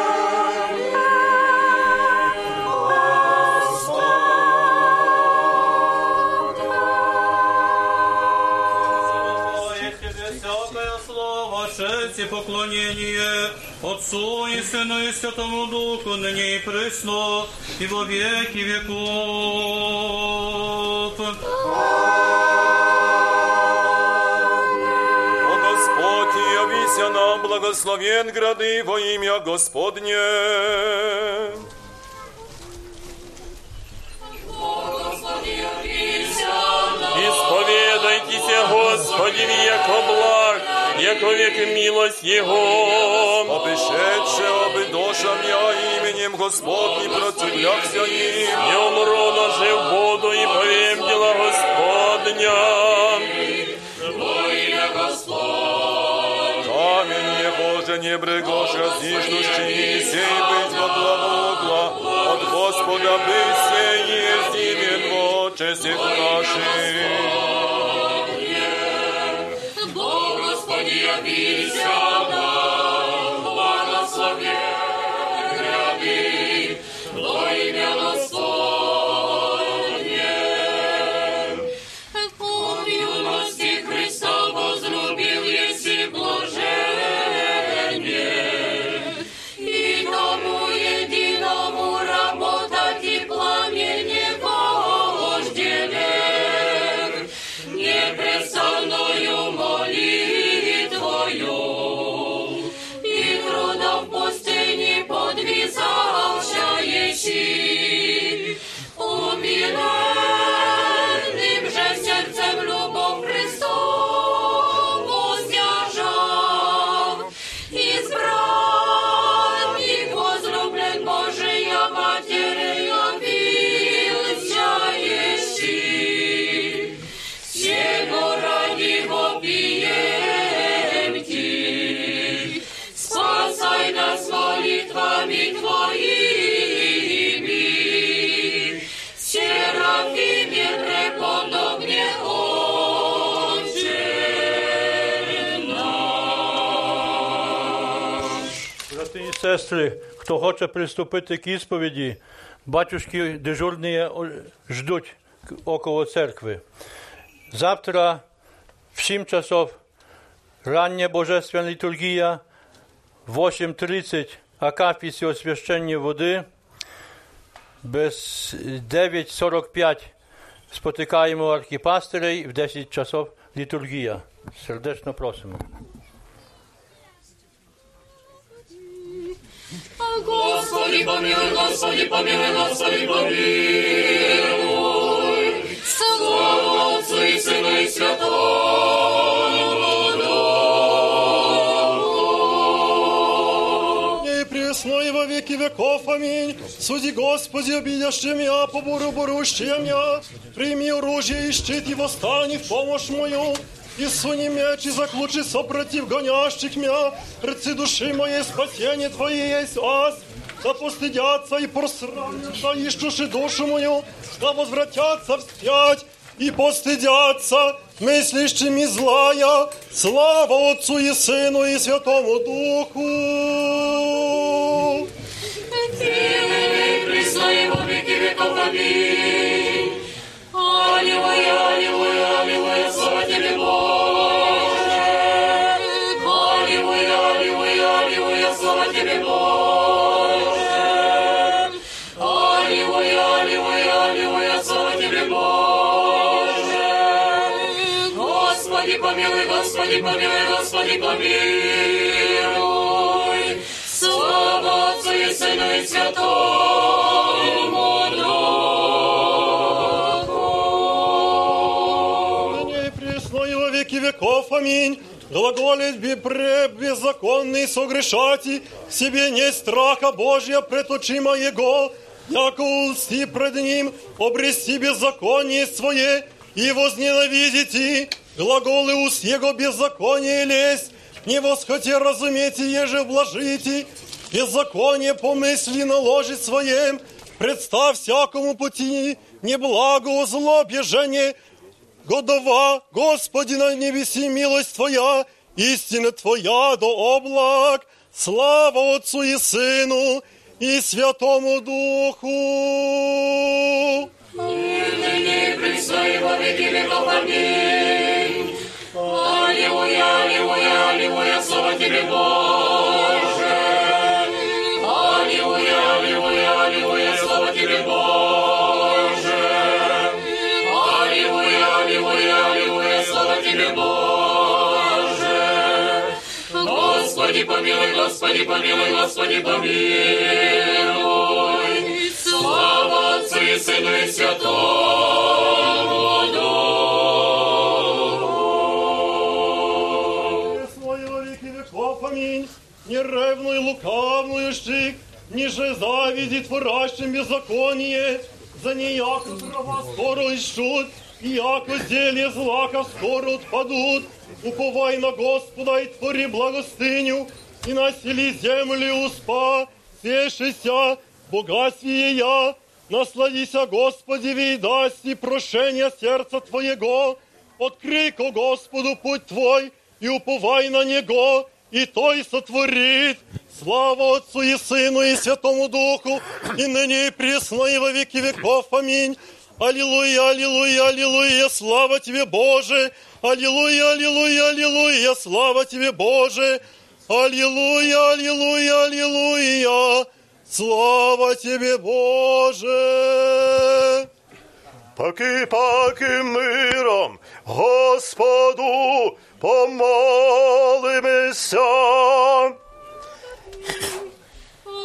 поклонение Отцу и Сыну и Святому Духу, ныне и присно, и во веки веков. О Господь, явися нам, благословен грады во имя Господне. Господи, явися нам. Исповедайтесь, Господи, яко благ, яко век милость Его. Обешедше, обидоша я именем Господним противлякся им. Не умру, но жив буду и повем дела Господня. Камень не Боже, не брегоша, зиждущий, сей быть во главу угла, от Господа быть сей есть имен во честях наших. visa сестри, хто хоче приступити к ісповіді, батюшки дежурні ждуть около церкви. Завтра в 7 часов рання божественна літургія, в 8.30 акафіс і освящення води, без 9.45 спотикаємо архіпастирей, в 10 часов літургія. Сердечно просимо. Господи, помилуй, Господи, помилуй, Господи, помилуй. Слава Отцу и Сыну и Святому Духу. И пресно и во веки веков. Аминь. Суди, Господи, обидящим я, по бурю борущим я. Прими оружие и щит, и восстань в помощь мою. И суни меч, и заключи сопротив гонящих меня. Рцы души моей, спасение Твое есть ас. Да постыдятся и просрамятся, ищуши душу мою, да возвратятся вспять и постыдятся, мыслящими злая. Слава Отцу и Сыну и Святому Духу. Ты пресно и во веки веков. Аминь. Аллилуйя, аллилуйя, аллилуйя, слава Тебе, Боже. Аллилуйя, аллилуйя, аллилуйя, слава Тебе, Боже. Аллилуйя. Господи, помилуй, Господи, помилуй, Господи, помилуй. Слава Отцу и Сыну и Святому Аминь. Глаголит беззаконный согрешати, себе не страха Божья пред очима Его, яко улсти пред Ним, обрести беззаконие свое и возненавидите, глаголы уст Его беззаконие лезть, не восхоте разуметь, еже блажите, беззаконие помысли наложить своем, представь всякому пути неблаго, зло, бежение, Годова, Господи, на небеси милость Твоя, истина Твоя до облак, слава Отцу и Сыну и Святому Духу. Ныне и пресно и во веки веков. Аминь. Аллилуйя, аллилуйя, аллилуйя, слава Тебе, Боже. Господи, помилуй, Господи, помилуй, Господи, помилуй. Слава Отцу и Сыну и Святому Духу. Во веки веков. Аминь. Не ревную, лукавную щик, ниже завиди творящим беззаконие, за неяко дрова скоро ищут, и яко зелье злака скоро отпадут. Уповай на Господа и твори благостыню, и насели землю успа, свешися, богатствие я, насладися, Господи, видасть и прошение сердца Твоего, открой ко Господу путь Твой, и уповай на Него, и Той сотворит. Слава Отцу и Сыну и Святому Духу, и ныне и пресно, и во веки веков. Аминь. Аллилуйя, аллилуйя, аллилуйя, слава Тебе, Боже! Аллилуйя, аллилуйя, аллилуйя, слава Тебе, Боже! Аллилуйя, аллилуйя, аллилуйя, слава Тебе, Боже! Паки, паки миром, Господу помолимося.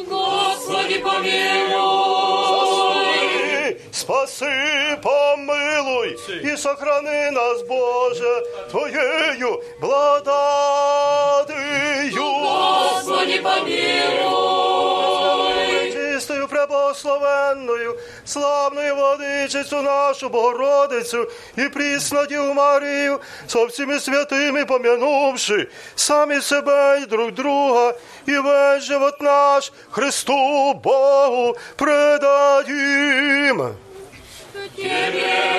Господи, помилуй. Спаси, помилуй и сохрани нас, Боже, Твоею благодатью. Господи, помилуй. Чистою, преблагословенною, славною владичицю нашу Богородицю и присну Діву Марію, со всіми святими помянувши самі себе і друг друга, і весь живот наш Христу Богу предадим.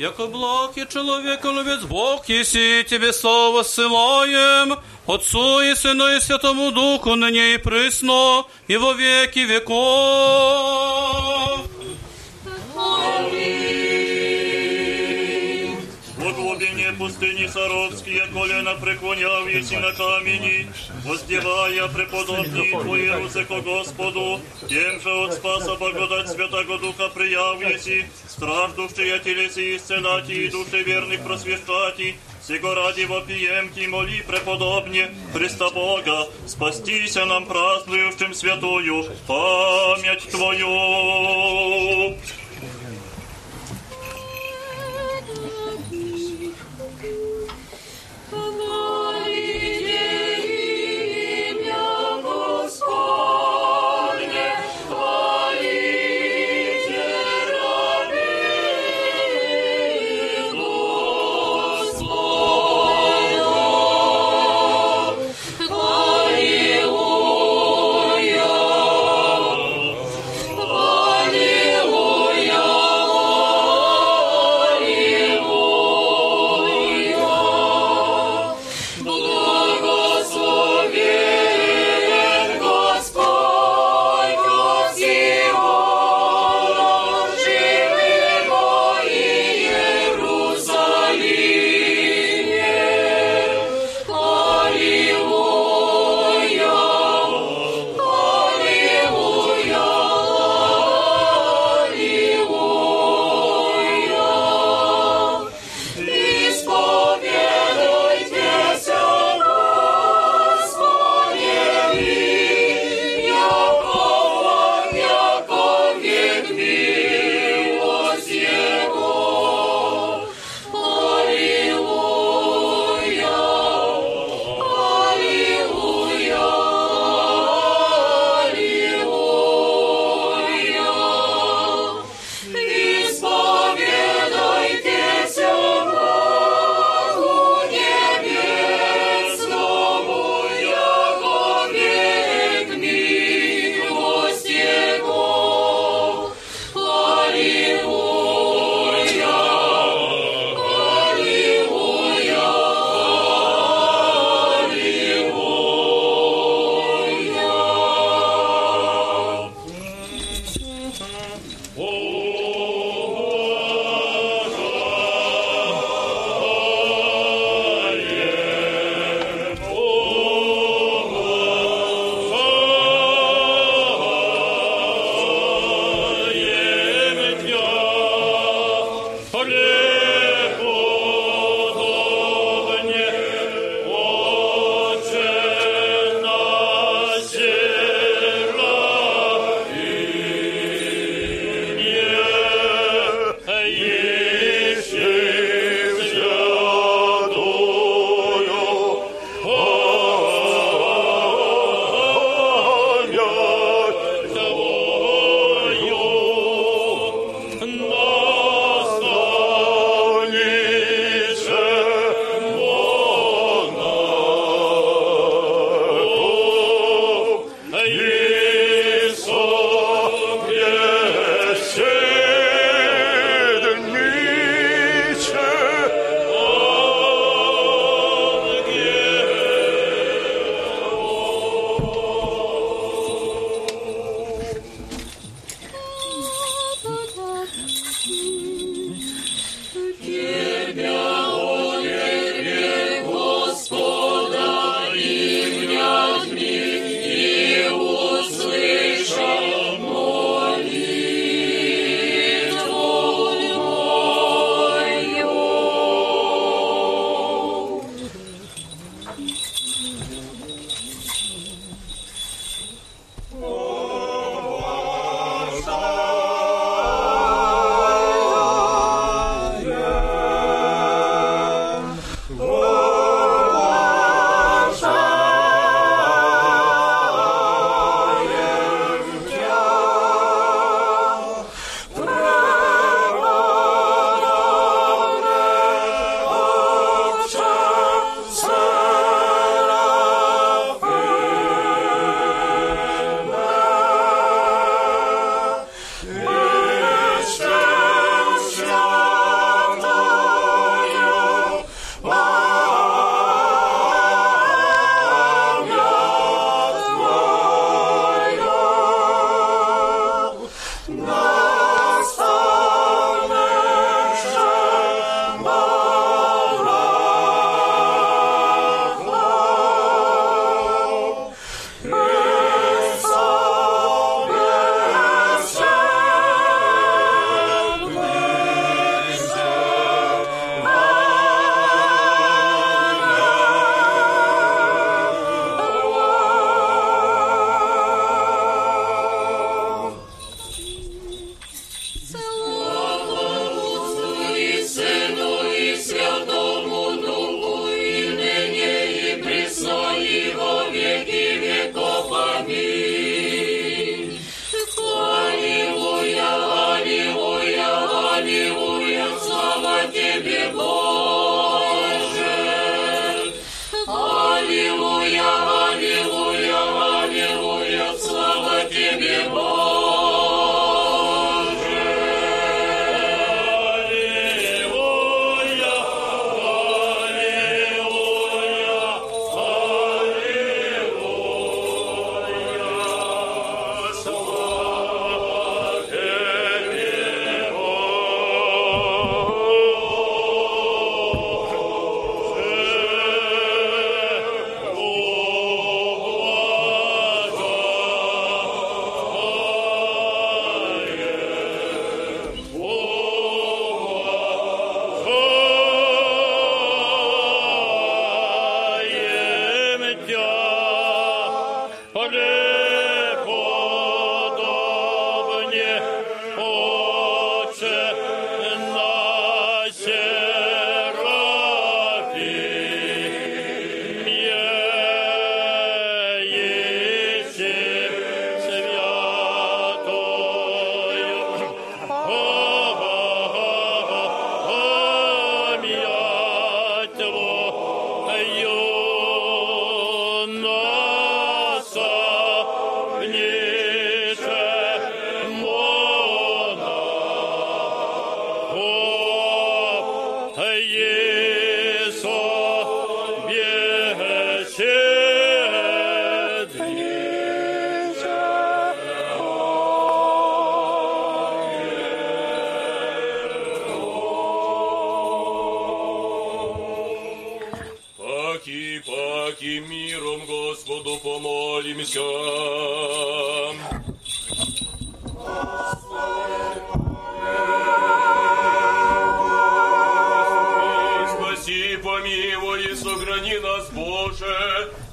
Яко благ и человеколюбец Бог, еси тебе слово ссылаем, Отцу и Сыну и Святому Духу, ныне и присно, и во веки веков. Благословение пустыни Саровские колено преклоняв еси на камени, воздевая преподобный Твои ко Господу, тем же от спаса благодать Святого Духа прияв еси, страждущие телеси исцелати и души верных просвещати, Сего ради вопием ти моли преподобне Христа Бога, спастися нам празднующим святую память Твою. Christus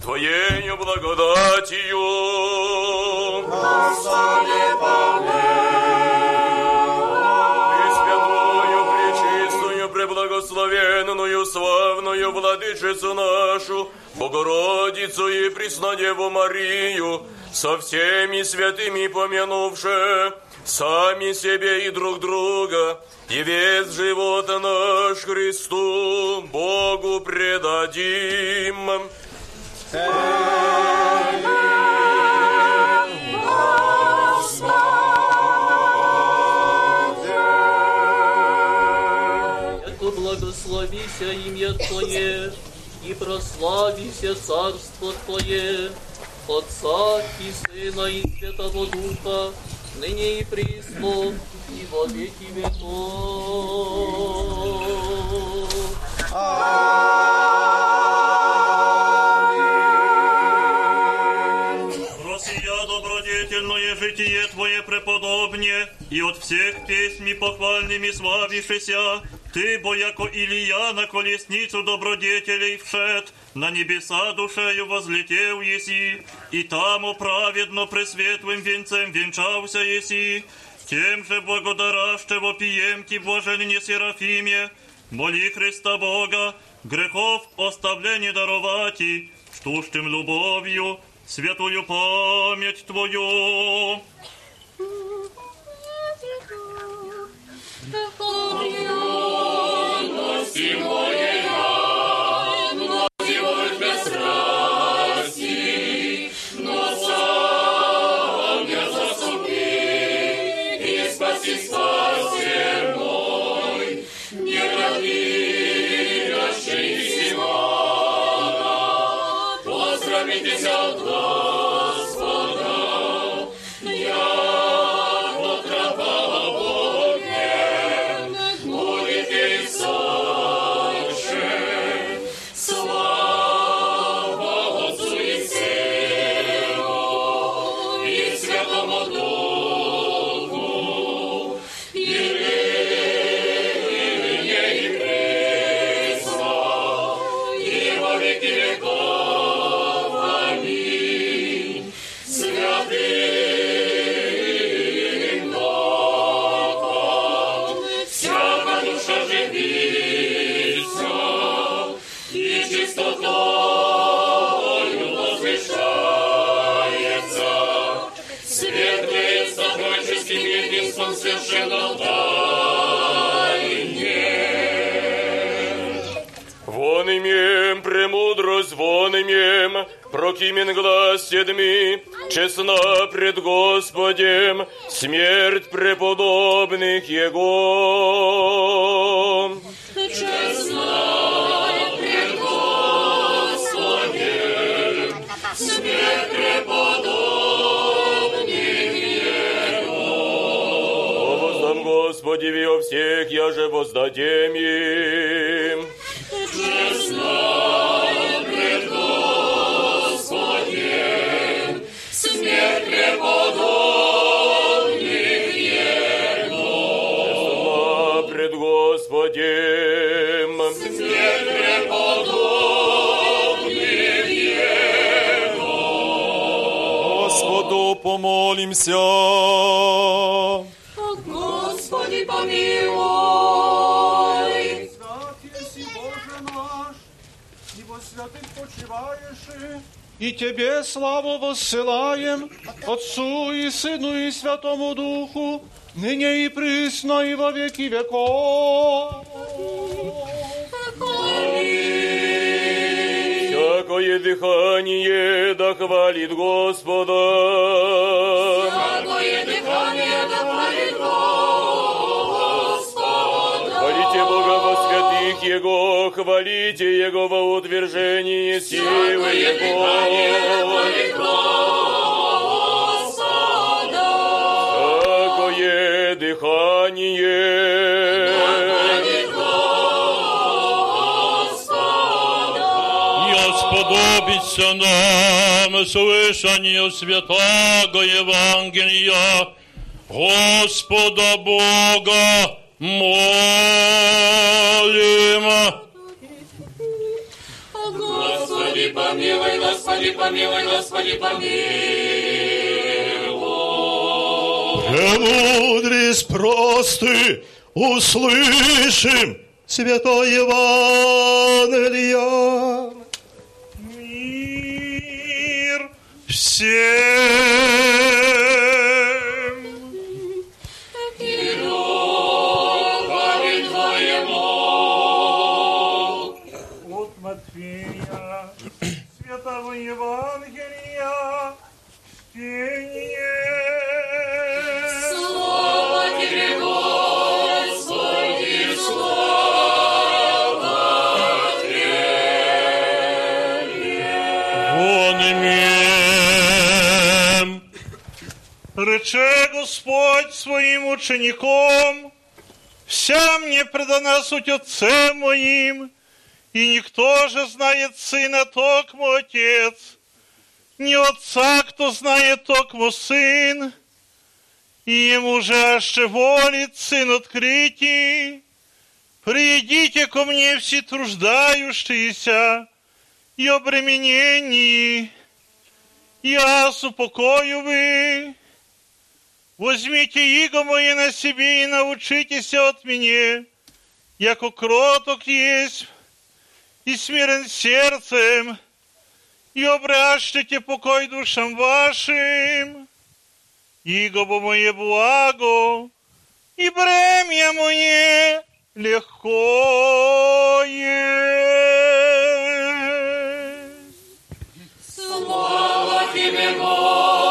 Твоею благодатью. Господи, И святую, пречистую, преблагословенную, славную владычицу нашу, Богородицу и Преснодеву Марию, со всеми святыми помянувши, сами себе и друг друга, и весь живот наш Христу, Богу предадим. Благословися имя Твое, и прославися царство Твое, Отца и Сына и Святого Духа, ныне и присно, и во веки веков. Просия добродетельное житие Твое преподобне, и от всех песни похвальными славишься, Ты, бояко Илия, на колесницу добродетелей вшед, на небеса душею возлетел еси, и там праведно пресветлым венцем венчался еси, тем же благодараще вопиемки блаженне Серафиме, моли Христа Бога, грехов оставление даровати, штущим любовью, святую память Твою. wolności mojej. Имем, прокимен глаз седми, честна пред Господем, смерть преподобных Его. Честная пред Господем, смерть преподобных Его. О воздам Господи, во всех, я же воздадем им. Честная помолимся. Господи, помилуй. Святый си, Боже наш, и во святых почиваешь, и Тебе славу воссылаем, Отцу и Сыну и Святому Духу, ныне и присно и во веки веков. Всякое дыхание да хвалит Господа. Всякое дыхание да хвалит Господа. Его, хвалите Его во утверждении силы Его. Всякое дыхание Хвалит Господа. Я сподобиться нам слышанию святого Евангелия Господа Бога молим. Господи, помилуй, Господи, помилуй, Господи, помилуй. Премудрость просты, услышим Святое Евангелие. Мир всем! Евангелия, чтение. Слава Тебе, Господи, слава Вон имем. Рече Господь своим учеником, «Вся мне предана суть Отцем моим, и никто же знает Сына, токмо Отец, не Отца, кто знает токмо Сын, и Ему же аще волит Сын открытий. Придите ко мне все труждающиеся и обремененные, я упокою вы. Возьмите иго мое на себе и научитесь от меня, яко кроток есть и смирен сердцем, и обрящите покой душам вашим. Иго мое благо, и бремя мое легкое. Слава Тебе, Господи,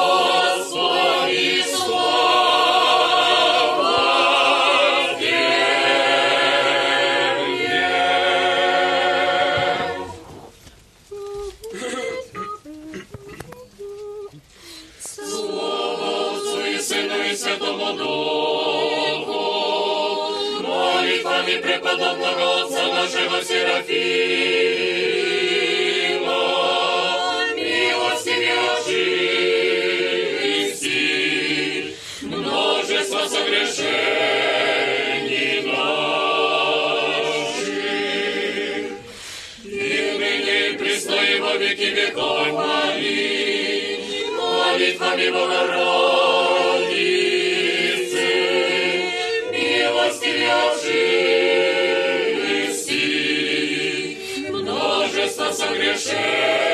Серафима, милостивее очисти. Множество согрешений наших, и ныне и во веки веков. Моли, молитвами Богородицы, милостивее очисти Yeah.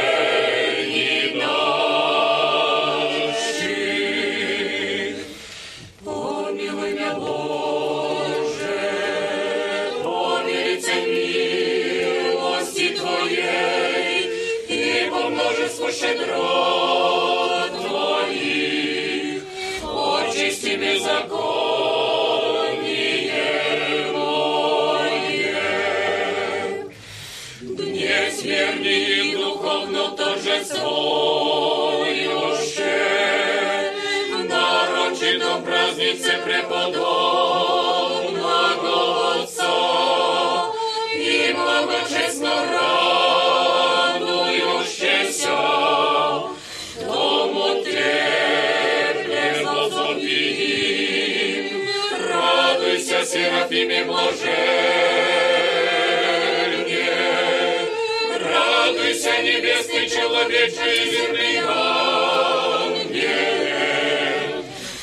Серафиме блаженне, радуйся, небесный человече и земный ангел,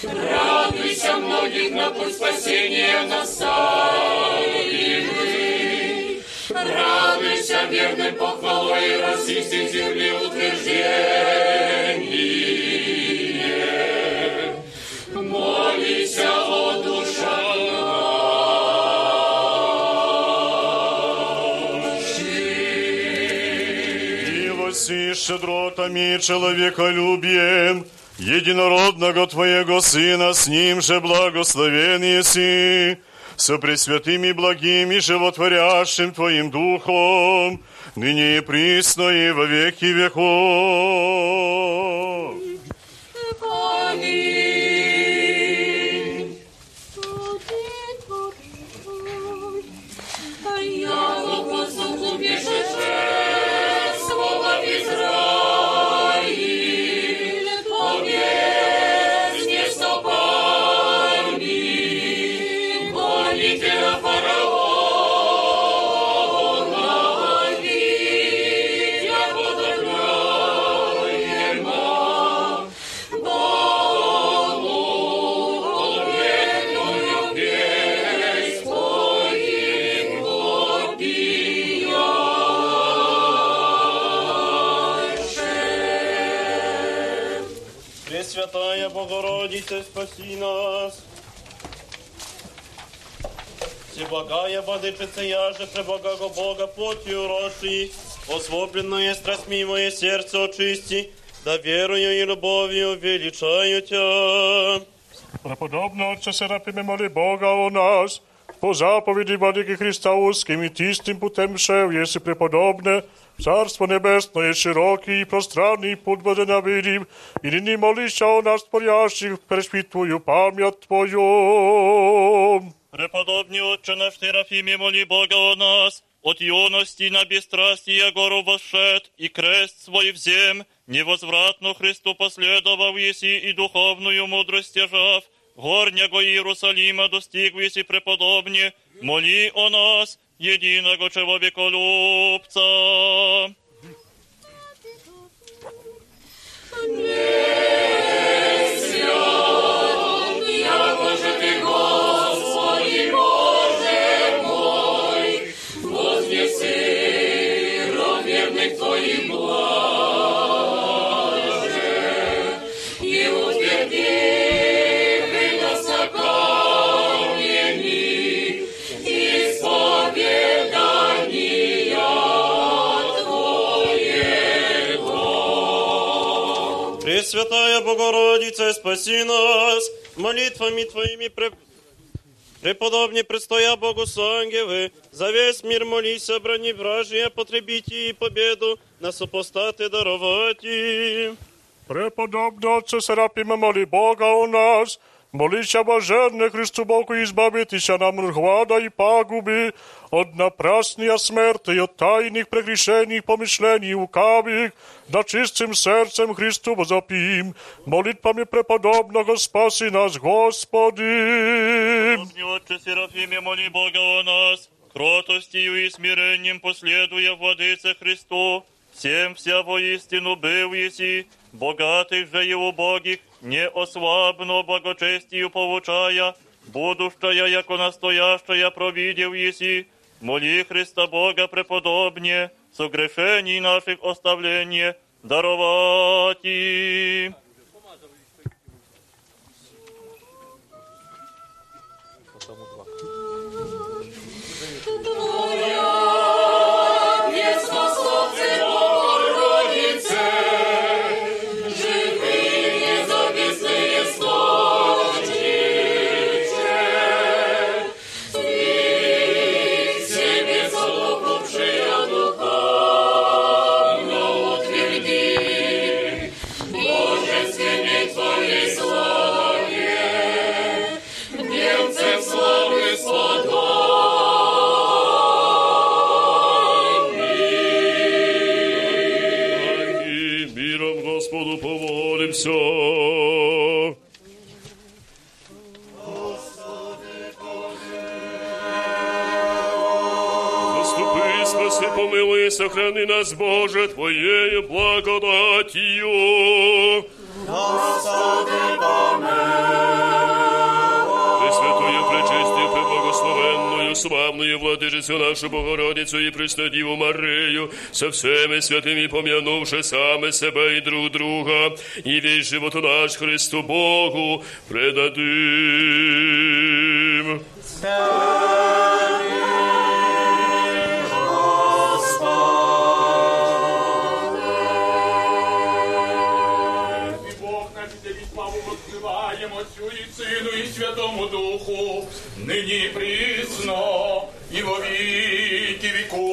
молися многих на путь спасения наставили. Радуйся верным похвалой и земли утверждение. Молися, щедротами, человеколюбием, единородного Твоего Сына, с Ним же благословен еси, со пресвятым и благим и животворящим Твоим Духом, ныне и присно и во веки веков. Пресвятая Богородица, спаси нас. Всеблагая Владычица, я же преблагого Бога плотью рожи, освобленное страстьми мое сердце очисти, да верою и любовью величаю Тебя. Преподобно Отче Серафиме, моли Бога о нас, по заповеди Владыки Христа узким и тистым путем шел, если преподобно, в Царство Небесное широкий и пространный путь возненавидим, и ныне молися о нас, творящих, пресвит Твою память Твою. Преподобный Отче наш Серафиме, моли Бога о нас, от юности на бесстрастие гору восшед, и крест свой взем, невозвратно Христу последовав еси и духовную мудрость стяжав, горнего Иерусалима достиг еси преподобне, моли о нас, единого человеколюбца. Яко Пресвятая Богородица, спаси нас, молитвами Твоими пре... Преподобне предстоя Богу с ангелы, за весь мир молись, обрани вражье, потребите и победу. На супостаты даровати. Преподобно Серафиме, моли Бога о нас, молися блаженне Христу Богу избавитися нам от глада и пагуби, от напрасния смерти и от тайных прегрешений помышлений лукавых, да чистым сердцем Христу возопим, молитвами преподобного спаси нас, Господи. Преподобный Отче Серафиме, моли Бога о нас, кротостью и смирением последуя Владыце Христу, всем вся воистину был еси, богатых же и убогих, не ослабно благочестию получая, будущая, яко настоящая провидел еси, моли Христа Бога преподобне, согрешений наших оставление, даровати. Твоя сохрани нас, Боже, Твоєю благодатію. Господи, помилуй. Пресвятує, пречисті, преблагословенною, славною владичицю нашу Богородицю і Преснодіву Марию, со всеми святими помянувши саме себе і друг друга, і весь живот наш Христу Богу предадим. Слава! Сыну и Святому Духу, ныне и присно и во веки веков.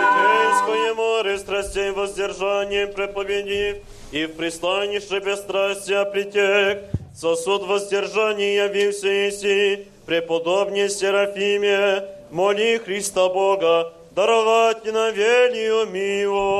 Житейское море страстей воздержанием проповеди, и в пристанище бесстрастия притек, сосуд воздержания явился Иси, преподобнее Серафиме, моли Христа Бога, даровать на милость.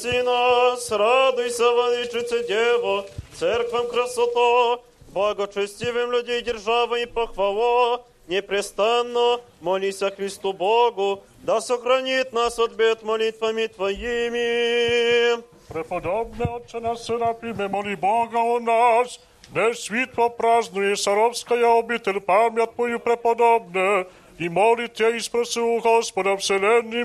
спаси нас, радуйся, владычица Дева, церквам красота, благочестивым людей держава и похвала, непрестанно молись о Христу Богу, да сохранит нас от бед молитвами Твоими. Преподобне Отче наш Серафиме, моли Бога о нас, Днес світло празднує Саровська обитель пам'ять Твою преподобне, і молить Тя і спроси у Господа вселенний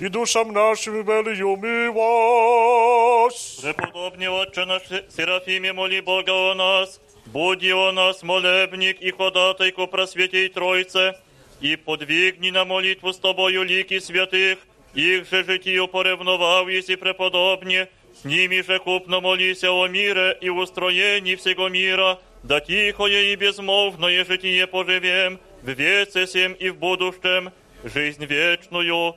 мир, і душам нашим велию милость. Преподобный Отче наш Серафиме, моли Бога о нас, буди о нас молебник и ходатайку просветей Тройце, и подвигни на молитву с Тобою лики святых, их же житию поревновав, если преподобне, с ними же купно молися о мире и устроении всего мира, да тихое и безмолвное житие поживем, в веце сем и в будущем, жизнь вечную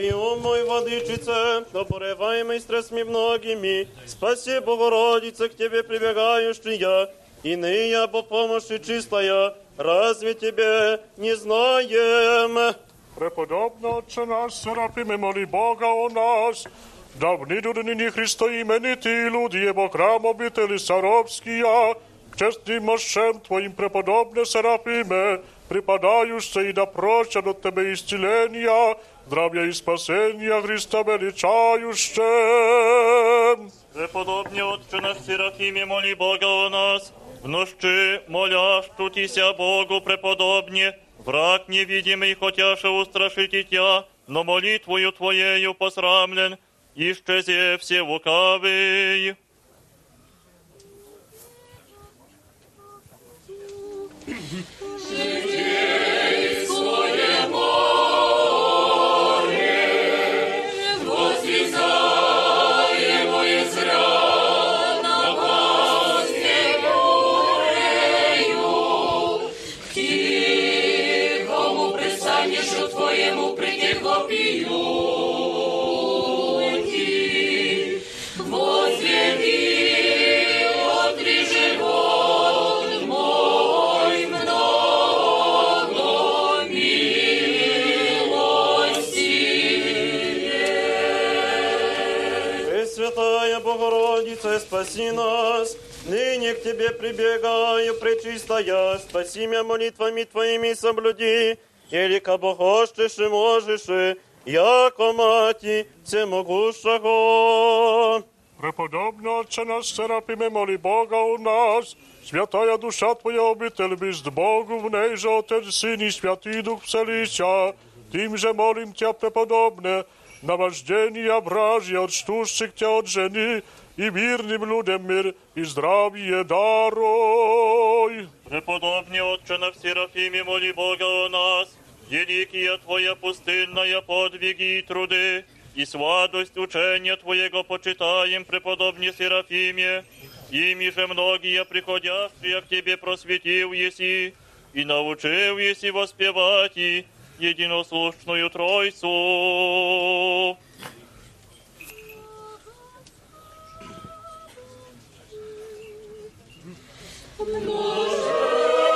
управи ум мой, владычице, обуреваемый страстми многими, спаси, Богородице, к Тебе прибегающий я, иные по помощи чистая, разве Тебе не знаем? Преподобно Отче наш Серафиме, моли Бога о нас, да в ниду нині Христа іменити люди, єбо храм обителі Саровськія, чесним мощем Твоїм преподобне Серафиме, припадающий и да проща до Тебе исцеления, здравия и спасения Христа величающем. Преподобный Отче наш Серафиме, моли Бога о нас, в нощи молящутися Богу преподобне, враг невидимый, хотяше устрашить Тя, но молитвою Твоею посрамлен, исчезе все лукавый. Своє спаси нас. Ныне к Тебе прибегаю, пречистая, спаси меня молитвами Твоими соблюди, или кабо хочешь и можешь, яко мати всемогущего. Преподобно Отче наш Серапиме, моли Бога у нас. Святая душа Твоя обитель бist Богу, в ней же Отец, Сын и Святый Дух вселися. Тим же молим Тебя, преподобне, наваждение ображья от штущих Тебя от жени, и мирным людям мир и здравие даруй. Преподобный Отче на Серафиме, моли Бога о нас, великие Твоя пустынная подвиги и труды, и святость учения Твоего почитаем, преподобный Серафиме, ими же многие приходящие к Тебе просветил еси, и научил еси воспевать и единослушную Тройцу. Lord.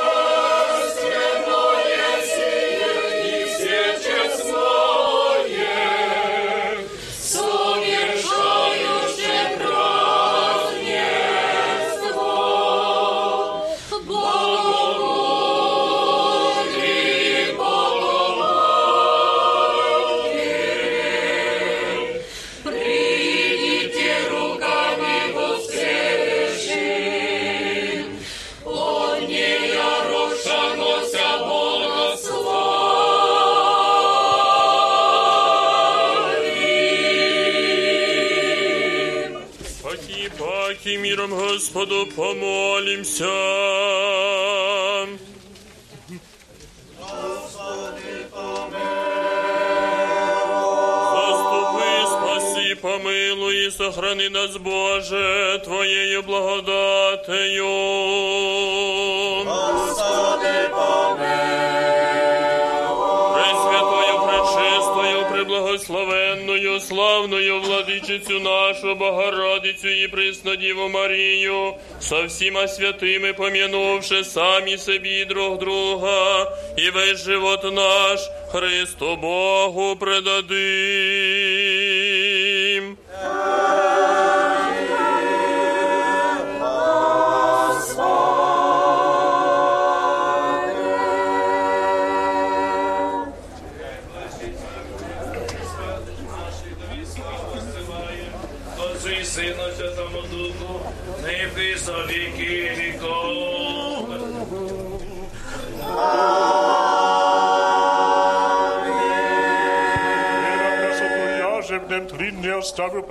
Миром Господу помолимся. Господи, Заступи, спаси, помилуй сохрани нас, Боже, Твоею благодатею. Господи, Пресвятою, преблагословенною, славною владичицю нашу Богородицю і Преснодіву Марію, со всіма святими помянувши самі собі друг друга, і весь живот наш Христу Богу предадим.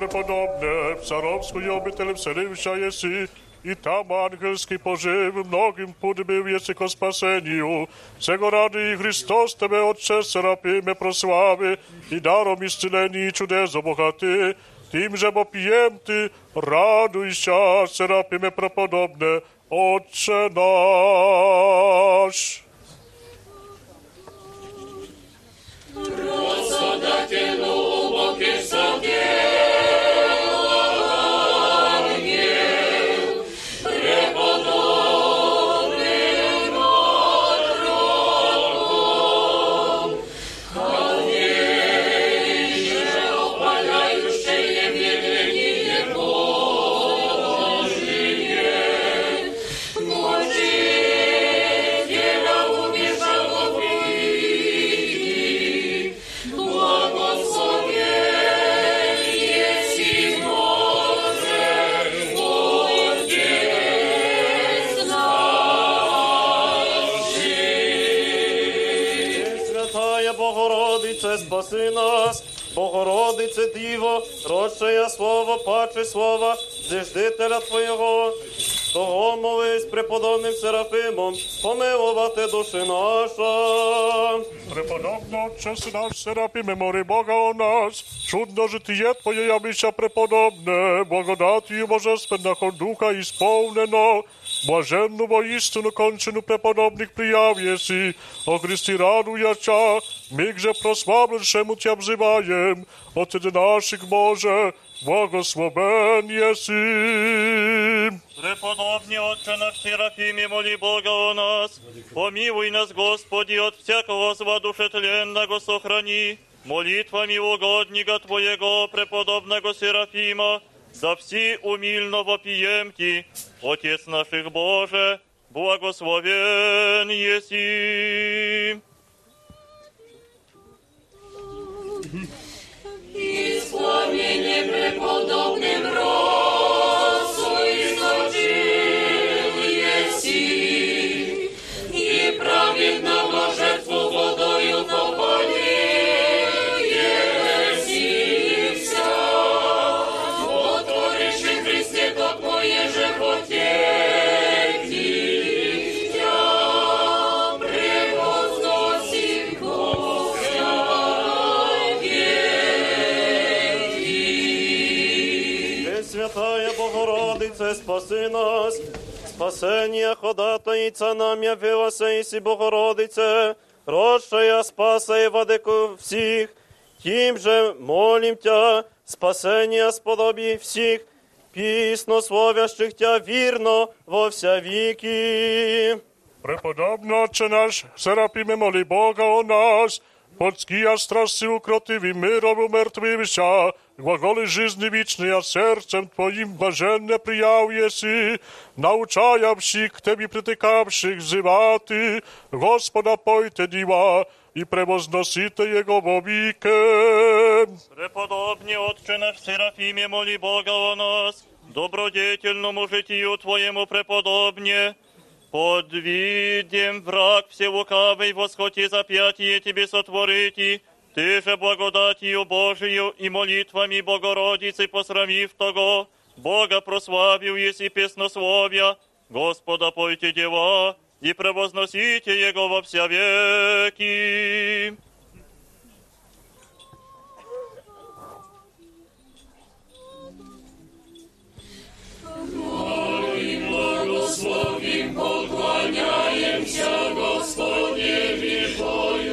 преподобне, в царовську обитель вселився єси, і там ангельський пожив, многим подбив єси ко спасенню. Сего ради і Христос тебе, Отче Серапиме, прослави, і даром ісцелені і чудес обогати. Тим же бо п'єм ти, радуйся, Серапиме преподобне, Отче наш. Розсадательну боки садів, преподобним Богородице Диво, родшая Слово, паче Слова, зиждителя Твоєго, того молись преподобним Серафимом, помилувати душі наша. Преподобно Отче наш Серапиме, мори Бога о нас, чудно житие Твоє явища преподобне, благодатію Божественного Духа исполнено, блаженну воистину кончену преподобных прияв еси, о Христі радуяча, миг же прославленшему Тя взываем, Отец наших Боже, благословен еси. Преподобный Отче наш Серафиме, моли Бога о нас. Помилуй нас, Господи, от всякого зла душетленного сохрани. Молитвами угодника Твоего, преподобного Серафима, за всі умільно вопіємті, Отець наших Боже, благословен єсі. Исполнение преподобным росу изучил еси, и праведного жертву водою попали спаси нас, спасение ходатайца нам явилася Иси Богородице, росшая спаса и владыку всех, тем же молим Тя, спасения сподоби всех, пісно словящих Тя вірно во вся віки. Преподобно Отче наш, Серапиме моли Бога о нас, подския страсти укротиви миром умертвився, глаголи жизни вічний, а серцем Твоїм блаженне прияв єси, научая всіх к Тебі притикавших зивати, Господа пойте діва, і превозносите Його вовіки. Преподобні Отче наш Серафиме, моли Бога о нас, добродетельному житию Твоему преподобне, под видем враг вселукавый восходи запятие Тебе сотворити, Ты же благодатью Божию и молитвами Богородицы посрамив того, Бога прославил, если песнословия, Господа пойте дела, и превозносите Его во вся веки. błogosławim, podłaniajem się Gospodnie, wielkości.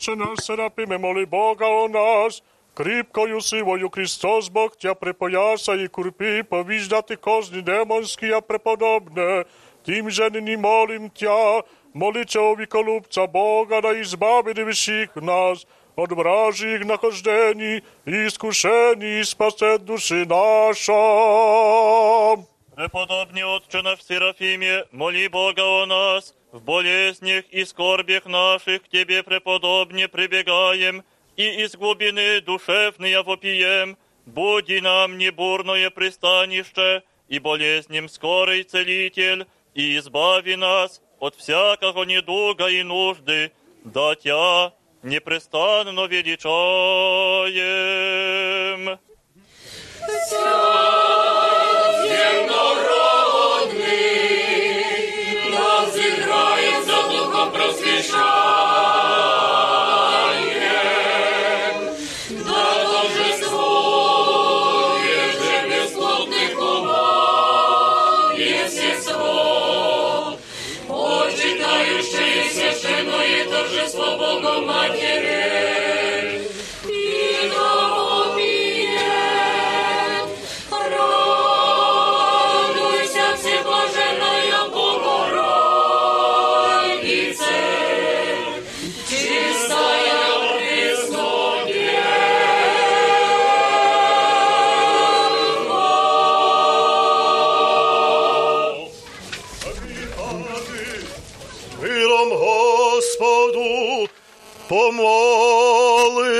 Отче наш Серапиме, моли Бога о нас, кріпкою силою Христос Бог тя припояса і курпи, повіждати козні демонські, а преподобне, тим же нині молим тя, моли чоловіколюбця Бога, да избави всіх нас, od wrażych nachożdżeni i skuszeni spase duszy nasza. Преподобный Отче наш Серафиме, моли Бога о нас, в болезнях и скорбях наших к Тебе, преподобне, прибегаем, и из глубины душевные вопием, буди нам небурное пристанище, и болезням скорый целитель, и избави нас от всякого недуга и нужды, да Тя непрестанно величаем. Земнородный помолимося.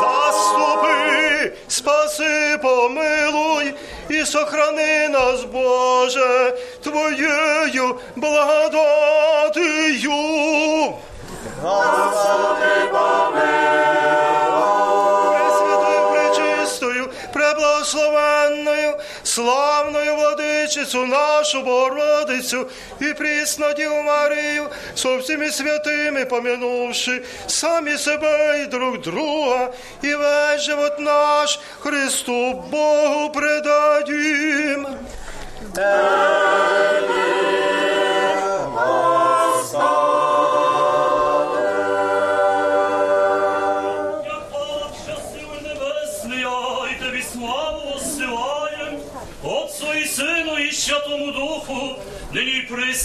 Заступи, спаси, помилуй і сохрани нас, Боже, Твоєю благодатию. Господи, помилуй. славною водичицю, нашу Богородицю і прісно Діву Марію, со всіми святими помянувши самі себе і друг друга, і весь живот наш Христу Богу предадім. Тебе, Господи!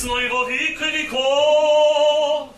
И во веки веков.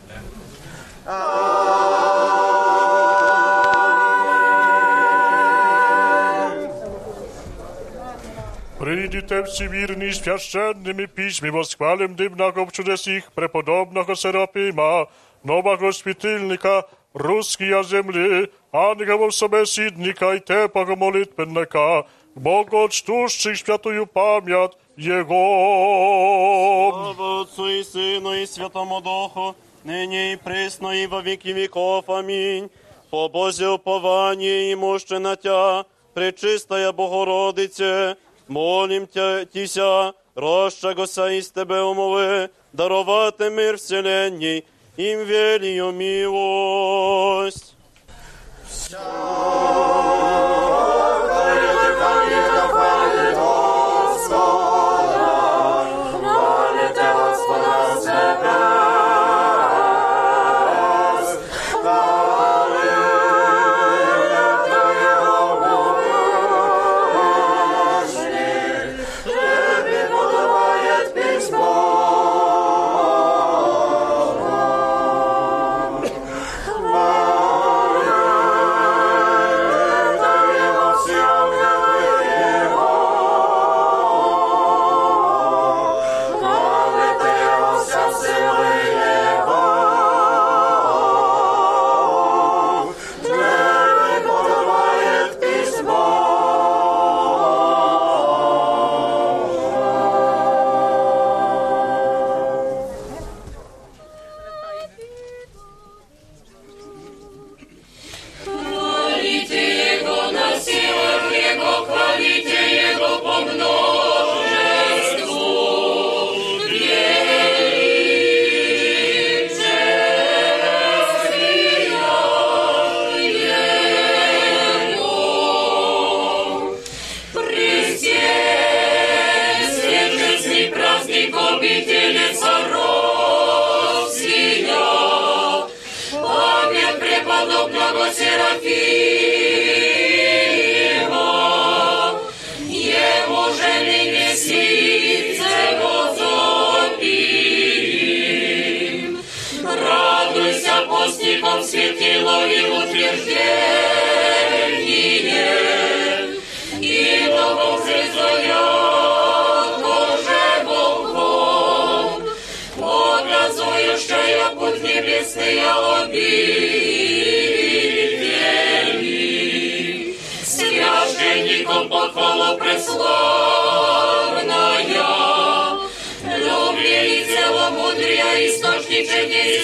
Придите всемирный священными письми, восхвалим дымного в чудес их преподобного Серафима, нового святильника русские земли, ангелов собеседника и тепого молитвенника, Богу чтущих святую память Його. Слава Отцу і Сину, і Святому Духу, нині і присно, і во віки віков. Амінь. По Бозі уповання і мужчина тя, пречистая Богородице, молім тя, тіся, розчагося із тебе умови, дарувати мир вселенній, ім велію милость. Слава любви и целомудрия источничение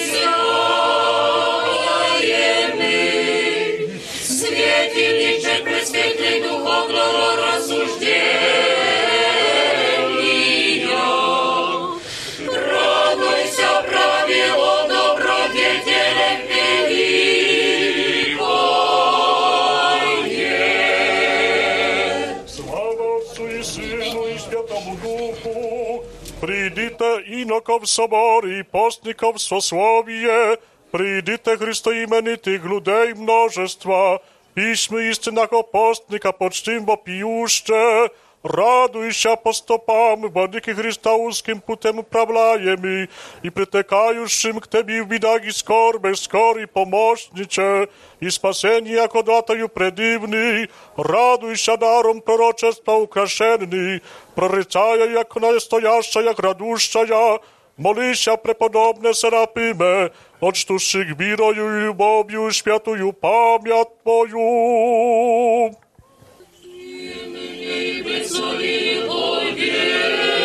мы. Светильничек пресветлый духовного рассуждения. иноков собор и постников сословие, придите христоименитых людей множества, письма истинного постника почтим вопиюще, Raduj się apostopam, bandyki Chrysta łuskim putem prawlaje i pretekajuszym k tebi w bidagi skorbe, skor i pomocnicze i spaseni jako dataju predivni. Raduj się darom proroczestwa ukraszenni, prorycaja jak najstojasza, jak raduszcza ja, moli się prepodobne serapime, odtuszyk biroju i bobiu światuju pamiat moju. Lui, presso l'Evangelo.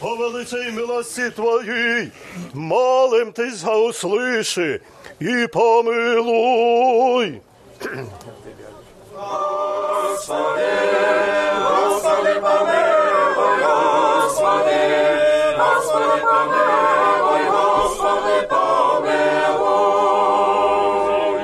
По великій милості Твоїй, молим Тися услиши і помилуй. Господи, Господи, помилуй, Господи, Господи, помилуй, Господи, помилуй.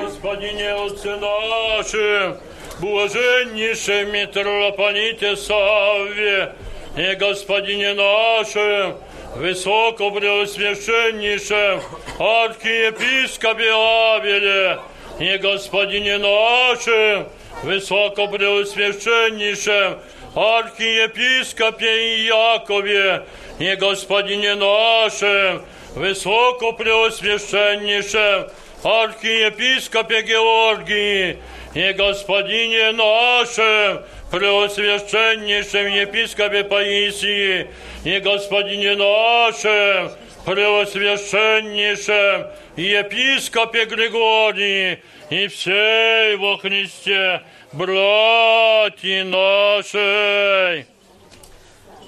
Господине Отце нашим, блаженнейшем митрополите Савве и Господине нашим, высокопреосвященнейшем архиепископе Авеле и Господине нашим, высокопреосвященнейшем архиепископе Якове и Господине нашим, высокопреосвященнейшем архиепископе Георгии и господине нашем, преосвященнейшем епископе Паисии и господине нашем, преосвященнейшем епископе Григории и всей во Христе братья нашей.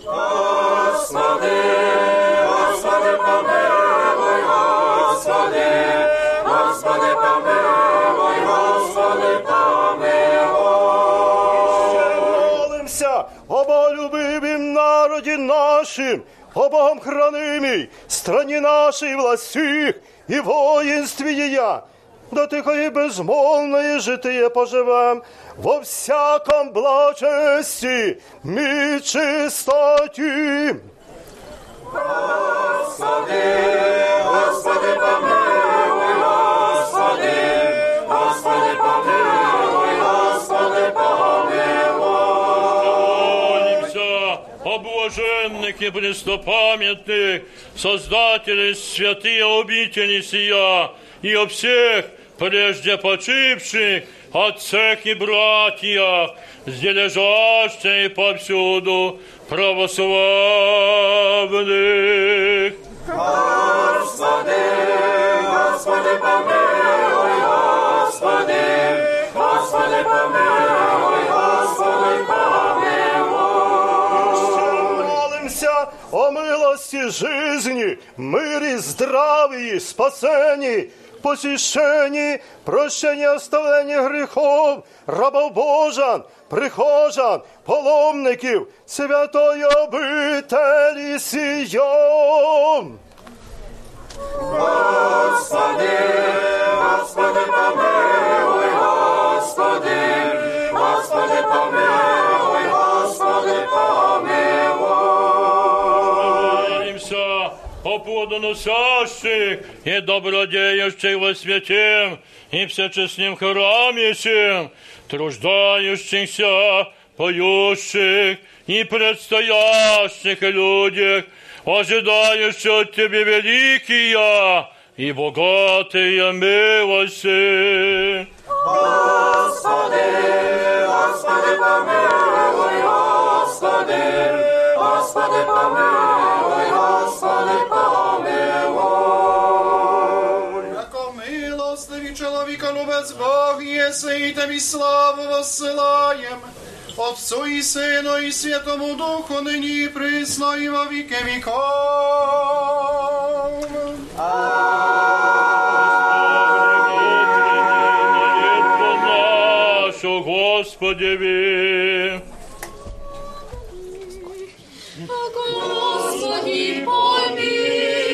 Господи, Господи, помилуй, Господи, Господи, помилуй, нашим, о Богом хранимій, страні нашій властіх і воїнстві їя. До тихої безмолвної житиє поживем во всяком благочесті, мі чистоті. Господи, Господи, помилуй, блаженных и создателей святые обители сия, и о всех прежде почивших отцах и братьях, где лежащих повсюду православных. Господи, Господи, помилуй, Господи, Господи, помилуй, Господи, помилуй. О милости жизни, мире, здравии, спасении, посещении, прощении оставления грехов, рабов Божан, прихожан, паломників, святої обителі сієм. Господи, Господи, помилуй, Господи, Господи, помилуй, о плодоносящих и добродеющих во святем и всечестном храме сем, труждающихся, поющих и предстоящих людях, ожидающих от Тебе великие и богатые милости. Господи, Господи, помилуй, Господи, Господи, помилуй, Любець Бог єси, і тобі славу воссилаєм. Отцу і Сину, і Святому Духу, нині і присно, і во віки віков. Господеві. Господи, помилуй.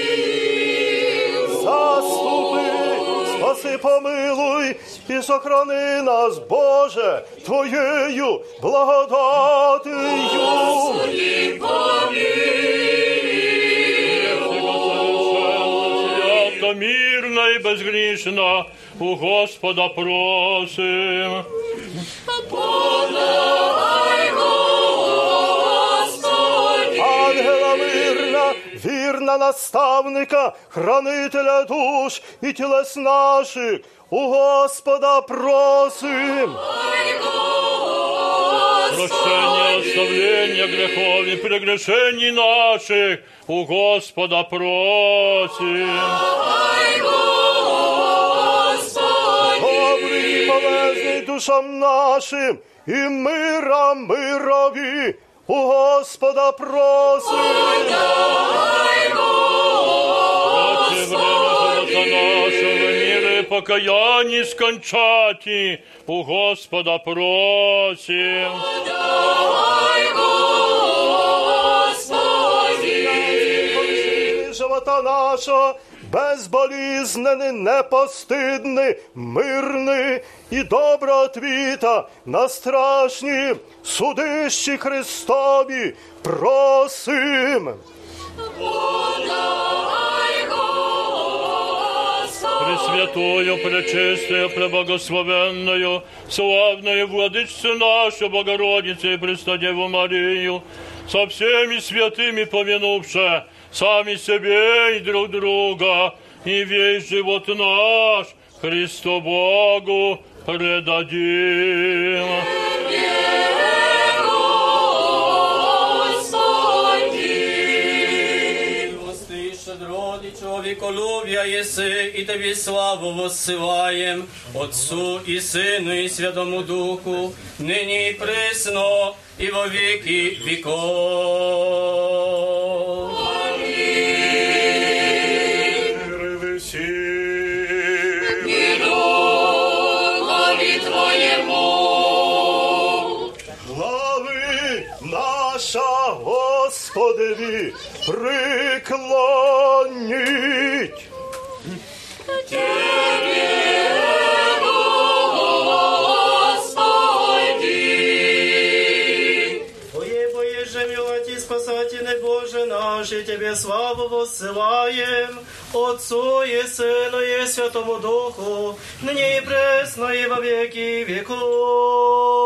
Спаси, помилуй і сохрани нас, Боже, Твоєю благодатію. Господи, Свято, мирно и безгрешно у Господа просим. Подай, вірна наставника, хранителя душ і тілес наших, у Господа просим. Прощение, оставление грехов и прегрешений наших у Господа просим. Добрий і полезний душам нашим, і мира мирові, у Господа просим. Отче, нашого міри покаянні скончаті, у Господа просим. Подай, Господи! Живота нашого, безболізнений, непостидний, мирний і доброотвіта на страшні судищі Христові просим. Пресвятую, пречистую, преблагословенную, славную владычцу нашу, Богородицу и Преснодеву Марию, со всеми святыми помянувши сами себе и друг друга, и весь живот наш Христу Богу предадим. Милостивый, щедротный, человеколюбия еси, и Тебе славу воссылаем, Отцу и Сыну и Святому Духу, ныне и пресно, и во веки веков. Господеві приклоніть. Твое Боже, милоти, спасательный Боже наш, и Тебе славу воссылаем, Отцу и Сыну и Святому Духу, ныне и пресно и во веки веков.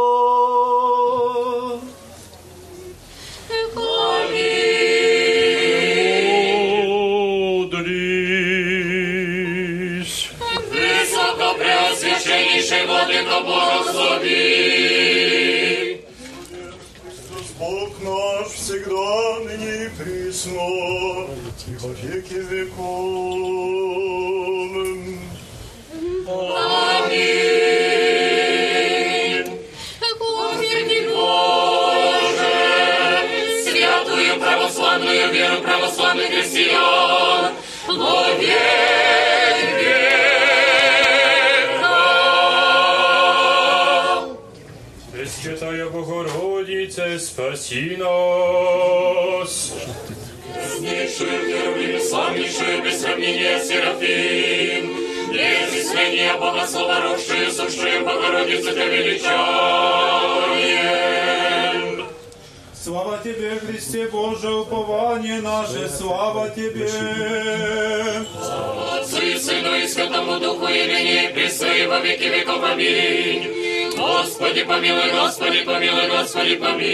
Високопреосвященнейший Владыко благослови. Бог наш всегда, ныне присно, и во веки веков. Аминь. Православную веру православных христиан, во век веков. Пресвятая Богородице, спаси нас. Яснейшую, первым, славнейшую, без сравнения Серафим, неизъяснение Бога Слова, росшую, сущую Богородицу Тебя величаем. Слава Тебе, Христе Боже, упование наше, слава Тебе. Отцу и Сыну и Святому Духу, и ныне, и присно, и во веки веков. Аминь. Господи, помилуй, Господи, помилуй, Господи, помилуй.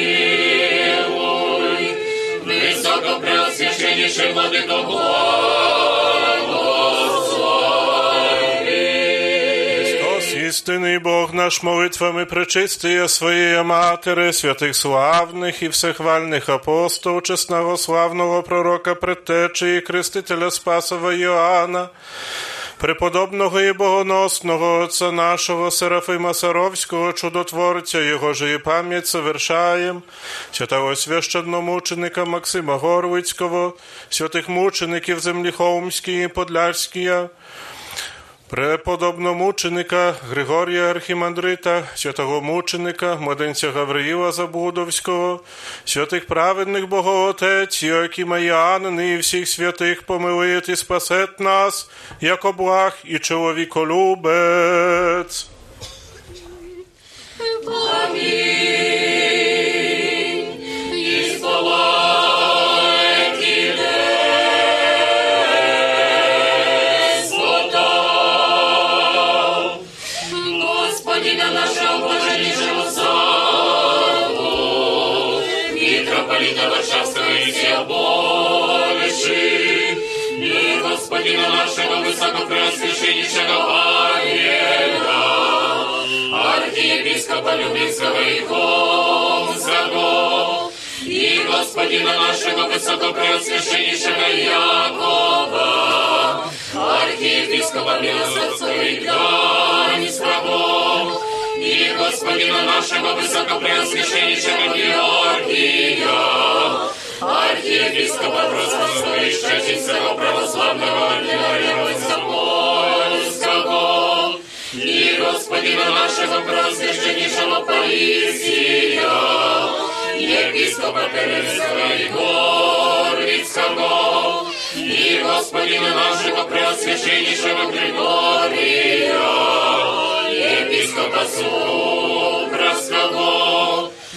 Высокопреосвященнейший Владыко, благослови. Істинний Бог наш, молитвами пречистия Своєї Матери, святих славних і всехвальних апостол, чесного славного пророка предтечі і крестителя Спасова Йоанна, преподобного і богоносного Отця нашого Серафима Саровського, чудотворця, Його же і пам'ять совершаєм, святого священномученика Максима Горлицького, святих мучеників землі Холмської і Подляшської, Преподобномученика Григорія Архімандрита, святого мученика, младенця Гавриїла Забудовського, святих праведних Богоотець, Йоакима Іоанни і всіх святих помилуєт і спасет нас, як облаг і чоловіколюбець. Аминь. Митрополита Варшавского и всех больше, и господина нашего высокопреосвященнейшего Павела, архиепископа Люблинского и Холмского, и господина нашего высокопреосвященнейшего Якова, архиепископа Белосовского и Гданьского, и господина нашего высокопреосвященнейшего Георгия, архиепископа Щечинского православного ординария Запольского, и господина нашего преосвященнейшего Паисия, епископа Пермского и Горницкого, и господина нашего преосвященнейшего Григория, епископа Супровского,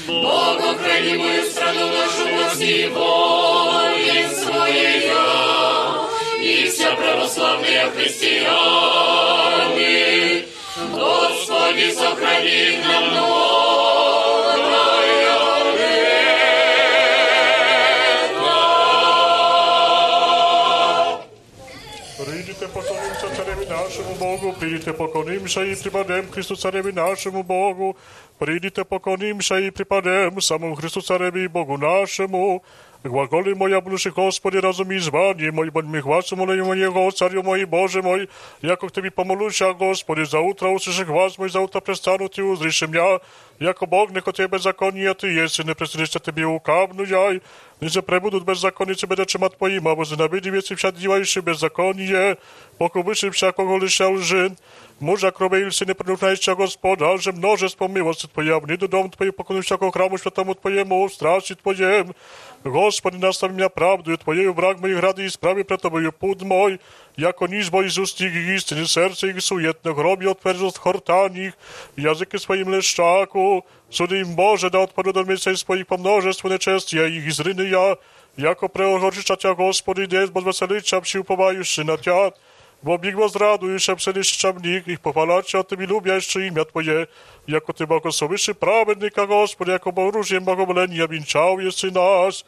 Богу хранимую страну нашу воинствуя, и все православные христиане, Господи, сохрани нам многое pokonim se caremi našemu Bogu, pridite pokonim se i pripadem Hristu caremi našemu Bogu, pridite pokonim se i pripadem samom Hristu caremi Bogu našemu, Глаголи моя, блуши Господи, разум и звание мой, будь ми гласу моления моего, царю мой, Боже мой, яко к Тебе помолуся, Господи, за утро услыши глаз мой, за утро престану Ти узриши меня, яко Бог, неко Тебе беззаконие Ты есть, не преследишься Тебе укавну яй, не же пребудут беззаконницы bedeczym Twoim, a bo znawidzi wieci wsiadliwajszy bezzakonnie, pokubyszy wszakogo liścia lży, Мужа кровеильцы не принуждающего Господа, же множество милости Твоя, вниду дом Твою, поклоню всякого храму святому Твоему, в страсти Твоем. Господи, настави меня правдою Твоею, враг моих рады исправи пред Тобою путь мой, яко низбо из уст их истины, сердце их суетно, гроби отверзост хортань их, языки своим лещаку, суди им Боже, да отпаду до места своих по множеству нечестия их изрыны я, яко преогорчича Тя, Господи, десь возвеселича, вщупувающий на Тя, bo bieg возрадуюся вселища в них, их похвалача Тебе любящее имя Твое, яко Ты благословишь праведника, Господи, яко оружием благоволения венчал еси нас.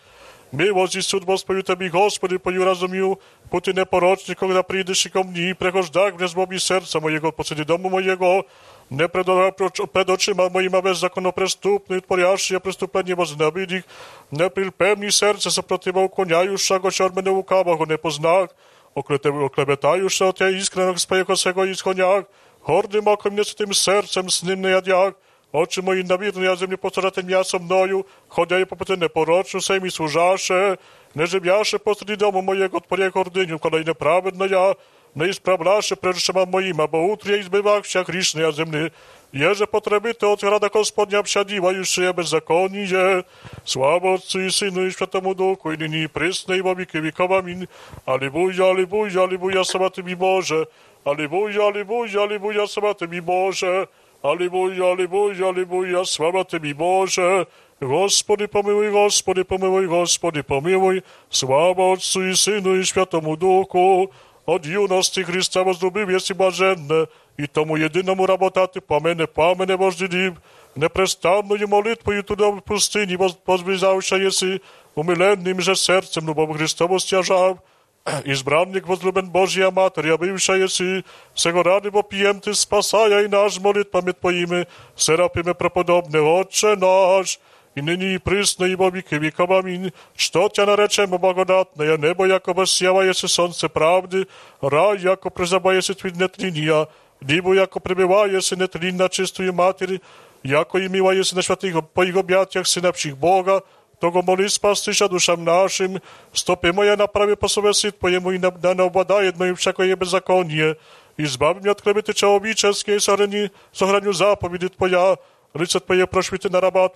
Милость и суд Господи Тебе, Господи, пою разумію, пути непорочні, когда прийдеш ко мені, прихождак в злобі серця моєго, посреди дому моєго, не пред, пред очима моїма беззаконопреступний, творящие преступлення возненавидих, не припевні серце сопротива уклоняющего, чор мене лукавого не познах, oklebetajú sa od tej iskrenok spajekosego iskoniak, hordym okom nieco sercem snymny jadjak, Oczy moi nawirny jazem nie postarza tym jasą mnoju, chodziaje po potęne porocznu sejmi służasze, neżybiasze postrzeli domu mojego odporie kordyniu, kolejne prawy no ja, no i sprawlasze preżysze mam bo utrie i zbywak się Krishny jazemny, Jeże potrebite od rada Gospodnia wsiadiła już je bezzakonnie. Sława Otcu i Synu i Świętemu Duchu i nyní prysnej во веки веков. Аминь. Аллилуйя, аллилуйя, аллилуйя, слава Тебе, Боже. Аллилуйя, аллилуйя, аллилуйя, слава Тебе, Боже. Аллилуйя, аллилуйя, аллилуйя, слава Тебе, Боже. Господи, помилуй, Господи, помилуй, Господи, помилуй. Слава Отцу и Сыну и Świętому Duchu. Od juności Chrysta возлюбив єси блаженне, і тому єдиному работати помене, помене вожділів, непрестанною молитвою туди в пустині позблизавши єси, умиленним же серцем любов Христову стяжав, Избранник возлюбен Божья Матерь, явивша еси, сего ради вопием Ты спасая и наш молитвами Твоими, серапиме преподобне Отче наш, и ныне и присно и во веки веков. Аминь. Что Тя наречемо благодатное небо, яко воссява еси солнце правды, рай, яко призаба еси Твид нетлиния, Небо, яко пребывая си нетлинна чистую Матери, яко и мила еси на святых по их объятиях сынавших Бога, того моли спастися душам нашим, стопи моя направи по совести Твоему и да не обладает моим всякое беззаконие, избави меня от клеветы человеческие, сохрани, сохраню заповеди Твоя, лице Твое прошвіти на раба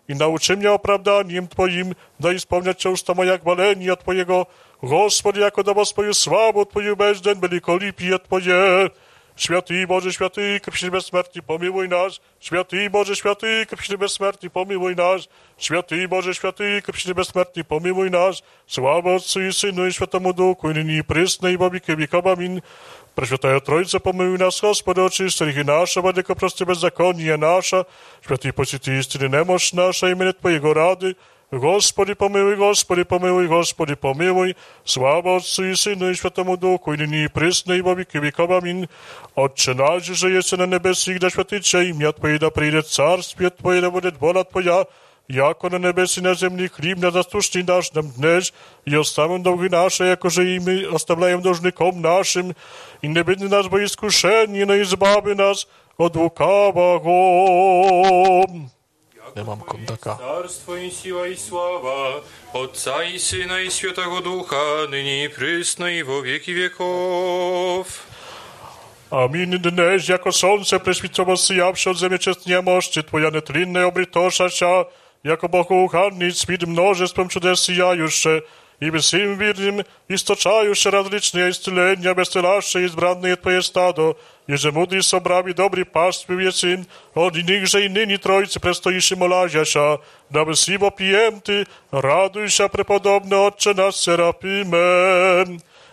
Твоего, и научи меня оправданием Твоим, да исполнять уста моя хваления Твоего, Господи, яко дава свою славу Твою весь день великолепие Твое, Święty Boże, święty, krepszy bezsmертny, pomiłuj nas. Święty Boże, święty, krepszy bezsmертny, pomiłuj nas. Święty Boże, święty, krepszy bezsmертny, pomiłuj nas. Sława Otcu i Synu i Świętemu Duchu, i nyní prysnej, во веки веков. Аминь. Пресвятая Троица, помилуй нас, Господи, очисти грехи наши, владыка, прости беззаконие наша. Святый посети истины немощь наша, имени Твоего рады. Господи, помилуй, Господи, помилуй, Господи, помилуй. Слава Отцу и Сыну и Святому Духу, и ныне и присно, и во веки веков. Аминь. Отче наш же, есть на небесах, да святится имя Твое, да придет царствие Твое, да будет воля Твоя, Яко на небеси на земли, хліб на насущний наш нам днеш, і оставим долги наші, яко же і ми оставляємо должником нашим, і не бідни нас бо іскушені, но ізбави нас от. Nie mam kontaka. Carstwo i siła i sława Ojca i Syna i Świętego Ducha, nyni i prysno i w wieki wieków. Amin dnes, jako słońce prześwicowo syjawsze od ziemi czesniemości, Twoja netlinne obrytosza się, яко богоуханний світ множеством чудес сіяюще, и всем верным, источающе различные исцеления, бестелаше избранные Твое стадо, ежемудрый собрав и добрый пастве сын, от них же и ныне троицы предстоишь моляща, дабы сиво пьем Ты, радуйся преподобно Отче нас Серафиме.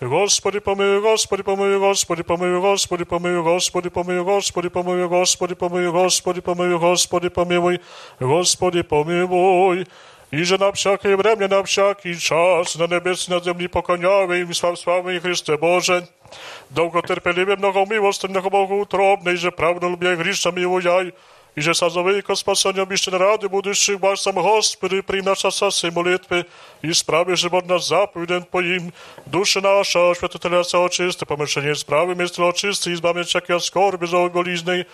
Gospody pomył, Gospody pomył, Gospody pomył, Gospody pomył, Gospody pomył, Gospody pomył, Gospody pomył, Gospody pomył, Gospody pomyłuj, Gospody pomyłuj. I że na wszelkie bremie, na wszelki czas, na niebiescy, na ziemi pokoniowej, im sław sławy Chryste Boże. Długo terpliwym, mnogo miłostem, mnogo Bogu utrobnej, że prawdę lubię, grzeszna miłujaj i że za zawyjko spasenia miście rady budyższych baś sam Gospody przynasza sasy molitwy i sprawy, żeby od nas zapójden po im duszy nasza, oświatotelja co oczyste, pomyślenie sprawy, jest oczyste i zbawienie jakiej skorby za ogoliznej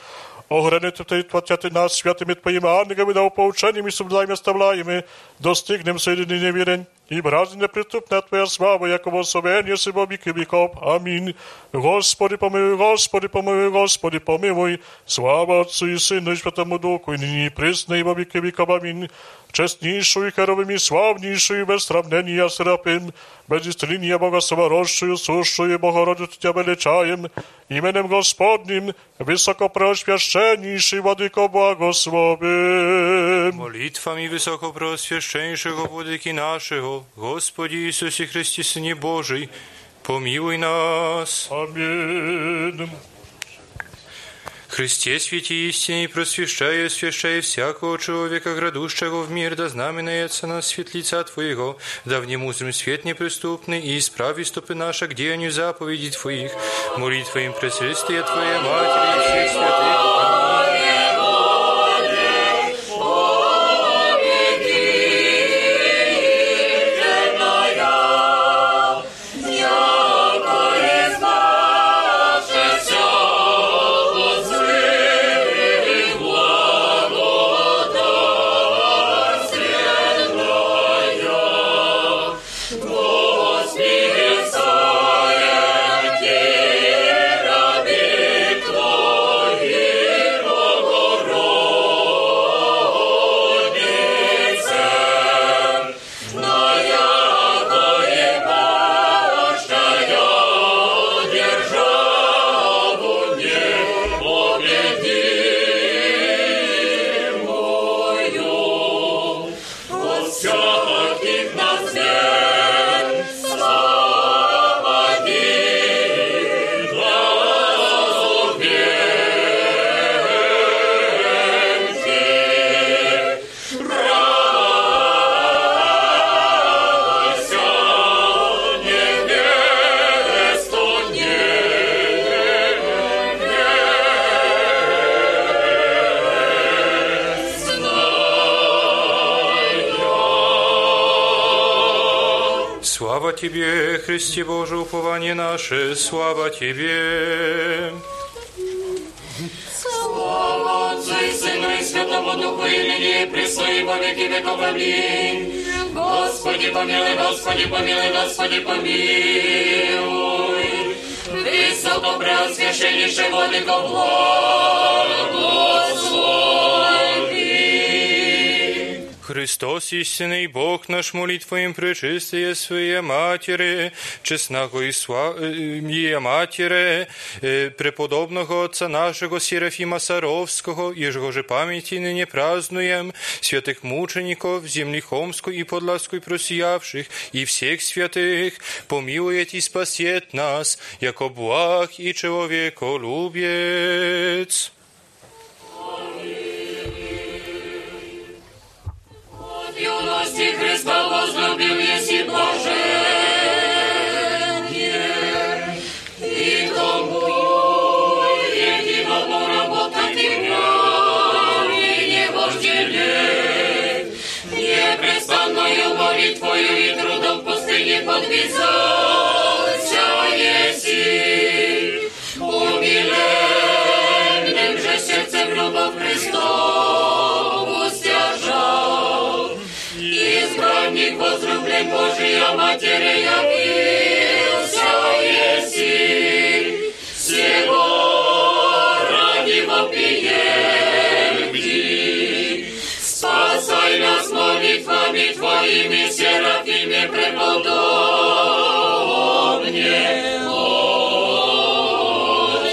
Огранити Ти тватяти нас святими Твоїми ангелами, да уповченими, соблюдаємо, оставляємо, достигнем соединения вірень, и браzni неприступна Твоя слава, яко воsobenie си во веки веков. Аминь. Господи, помилуй, Господи, помилуй, Господи, помилуй. Слава Отцу и Сыну и Святому Духу, и ныне и присно, и во веки веков. Аминь. Честнейшую, херовыми, славнейшую, без сравнения Серафим, без истления Бога Соворожшую, сущую Богородицу Тебя величаем, именем Господним, высокопросвященнейший Владыко благословим. Молитвами высокопросвященнейшего Владыки нашего, Господи Иисусе Христе, Сыне Божий, помилуй нас. Аминь. Христе святи истине, просвещая, освящая всякого человека, градущего в мир, да знаменается нас свет лица Твоего, да в нем узрим свет неприступный, и исправи стопы наши к деянию заповедей Твоих, молитвой пресвятия Твоей Матери и святых. Слава Тебе, Христе Боже, упование наше, слава Тебе. Слава Отцу и Сыну и Святому Духу, и ныне и во веки веков. Аминь. Господи, помилуй, Господи, помилуй, Господи, помилуй. Высокопреосвященнейший Владыко, благослови. Христос истинный Бог наш, молитвоем пречистая Своя Матери, честного и славия Матери, э, преподобного Отца нашего Серафима Саровского, ежего же памяти ныне празднуем, святых мучеников, земли Хомской и Подлаской просиявших, и всех святых, помилует и спасет нас, яко благ и человеколюбец. От юности Христа возлюбил еси блаженье, и тому и вновь не вожделеть, непрестанною молитвою и трудом в пустыне Избранник возлюблен Божия Матери явился еси, всего ради вопием Ти. Спасай нас молитвами Твоими, Серафиме преподобне,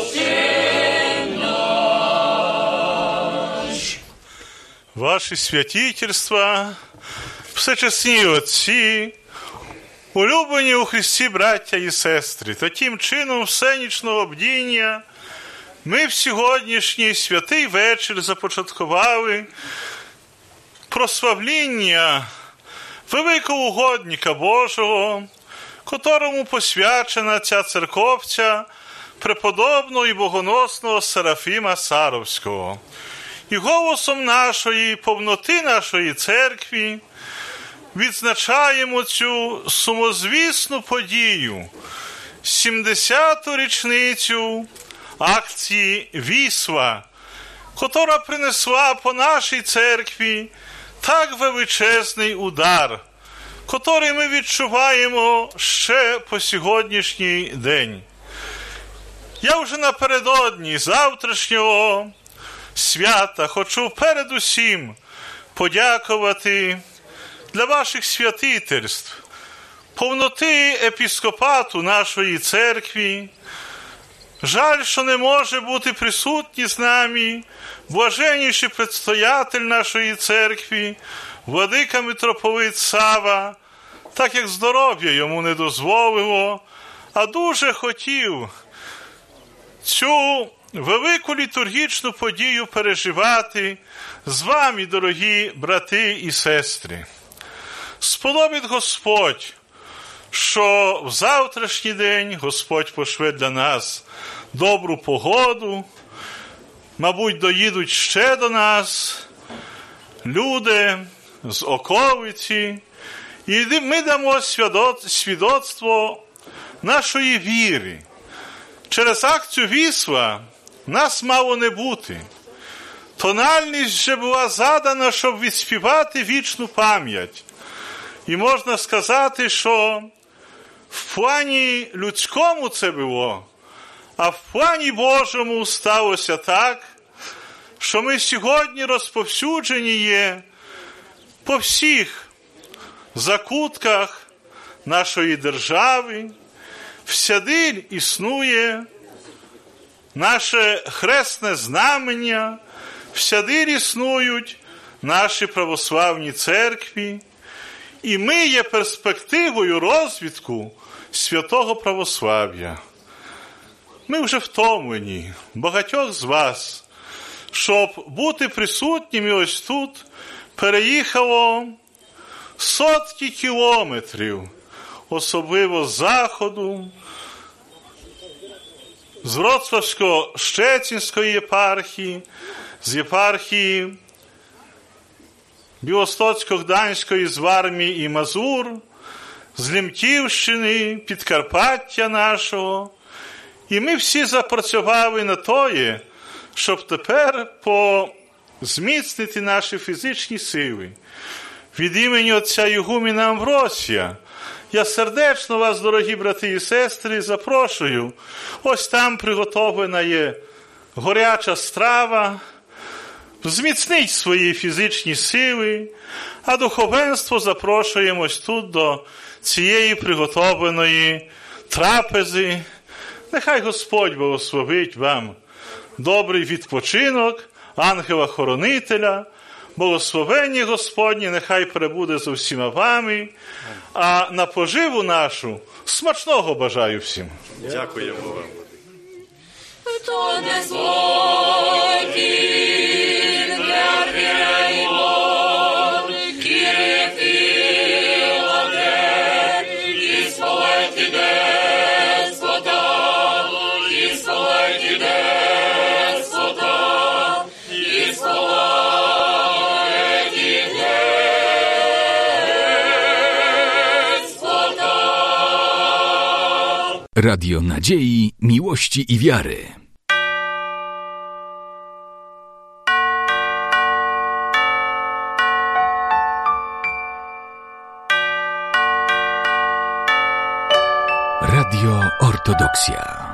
Отче наш. Святительства, всечесні отці, улюблені у Христі браття і сестри, таким чином всенічного бдіння ми в сьогоднішній святий вечір започаткували прославління великого угодника Божого, котрому посвячена ця церковця преподобного і богоносного Серафіма Саровського. І голосом нашої повноти нашої церкви відзначаємо цю сумозвісну подію, 70-ту річницю акції Вісла, котра принесла по нашій церкві так величезний удар, котрий ми відчуваємо ще по сьогоднішній день. Я вже напередодні завтрашнього свята хочу передусім подякувати для ваших святительств, повноти епіскопату нашої церкви. Жаль, що не може бути присутній з нами блаженніший предстоятель нашої церкви, владика митрополит Сава, так як здоров'я йому не дозволило, а дуже хотів цю велику літургічну подію переживати з вами, дорогі брати і сестри. Сподобить Господь, що в завтрашній день Господь пошле для нас добру погоду, мабуть, доїдуть ще до нас люди з околиці, і ми дамо свідоцтво нашої віри. Через акцію вісла нас мало не бути. Тональність вже була задана, щоб відспівати вічну пам'ять. І можна сказати, що в плані людському це було, а в плані Божому сталося так, що ми сьогодні розповсюджені є по всіх закутках нашої держави, всядиль існує наше хресне знамення, всядиль існують наші православні церкві, і ми є перспективою розвитку святого православ'я. Ми вже втомлені, багатьох з вас, щоб бути присутніми ось тут, переїхало сотки кілометрів, особливо з заходу, з Вроцлавсько-Щецінської єпархії, з єпархії Білостоцько-Гданської з Вармії і Мазур, з Лімківщини, Підкарпаття нашого. І ми всі запрацювали на тоє, щоб тепер позміцнити наші фізичні сили. Від імені отця Єгуміна Амвросія я сердечно вас, дорогі брати і сестри, запрошую. Ось там приготовлена є горяча страва. Зміцнить свої фізичні сили, а духовенство запрошуємось тут до цієї приготовленої трапези. Нехай Господь благословить вам добрий відпочинок, ангела-хоронителя, благословення Господні, нехай перебуде з усіма вами, а на поживу нашу смачного бажаю всім. Дякуємо вам. Хто не злодій, Radio Nadziei, Miłości i Wiary. Radio Ortodoksja.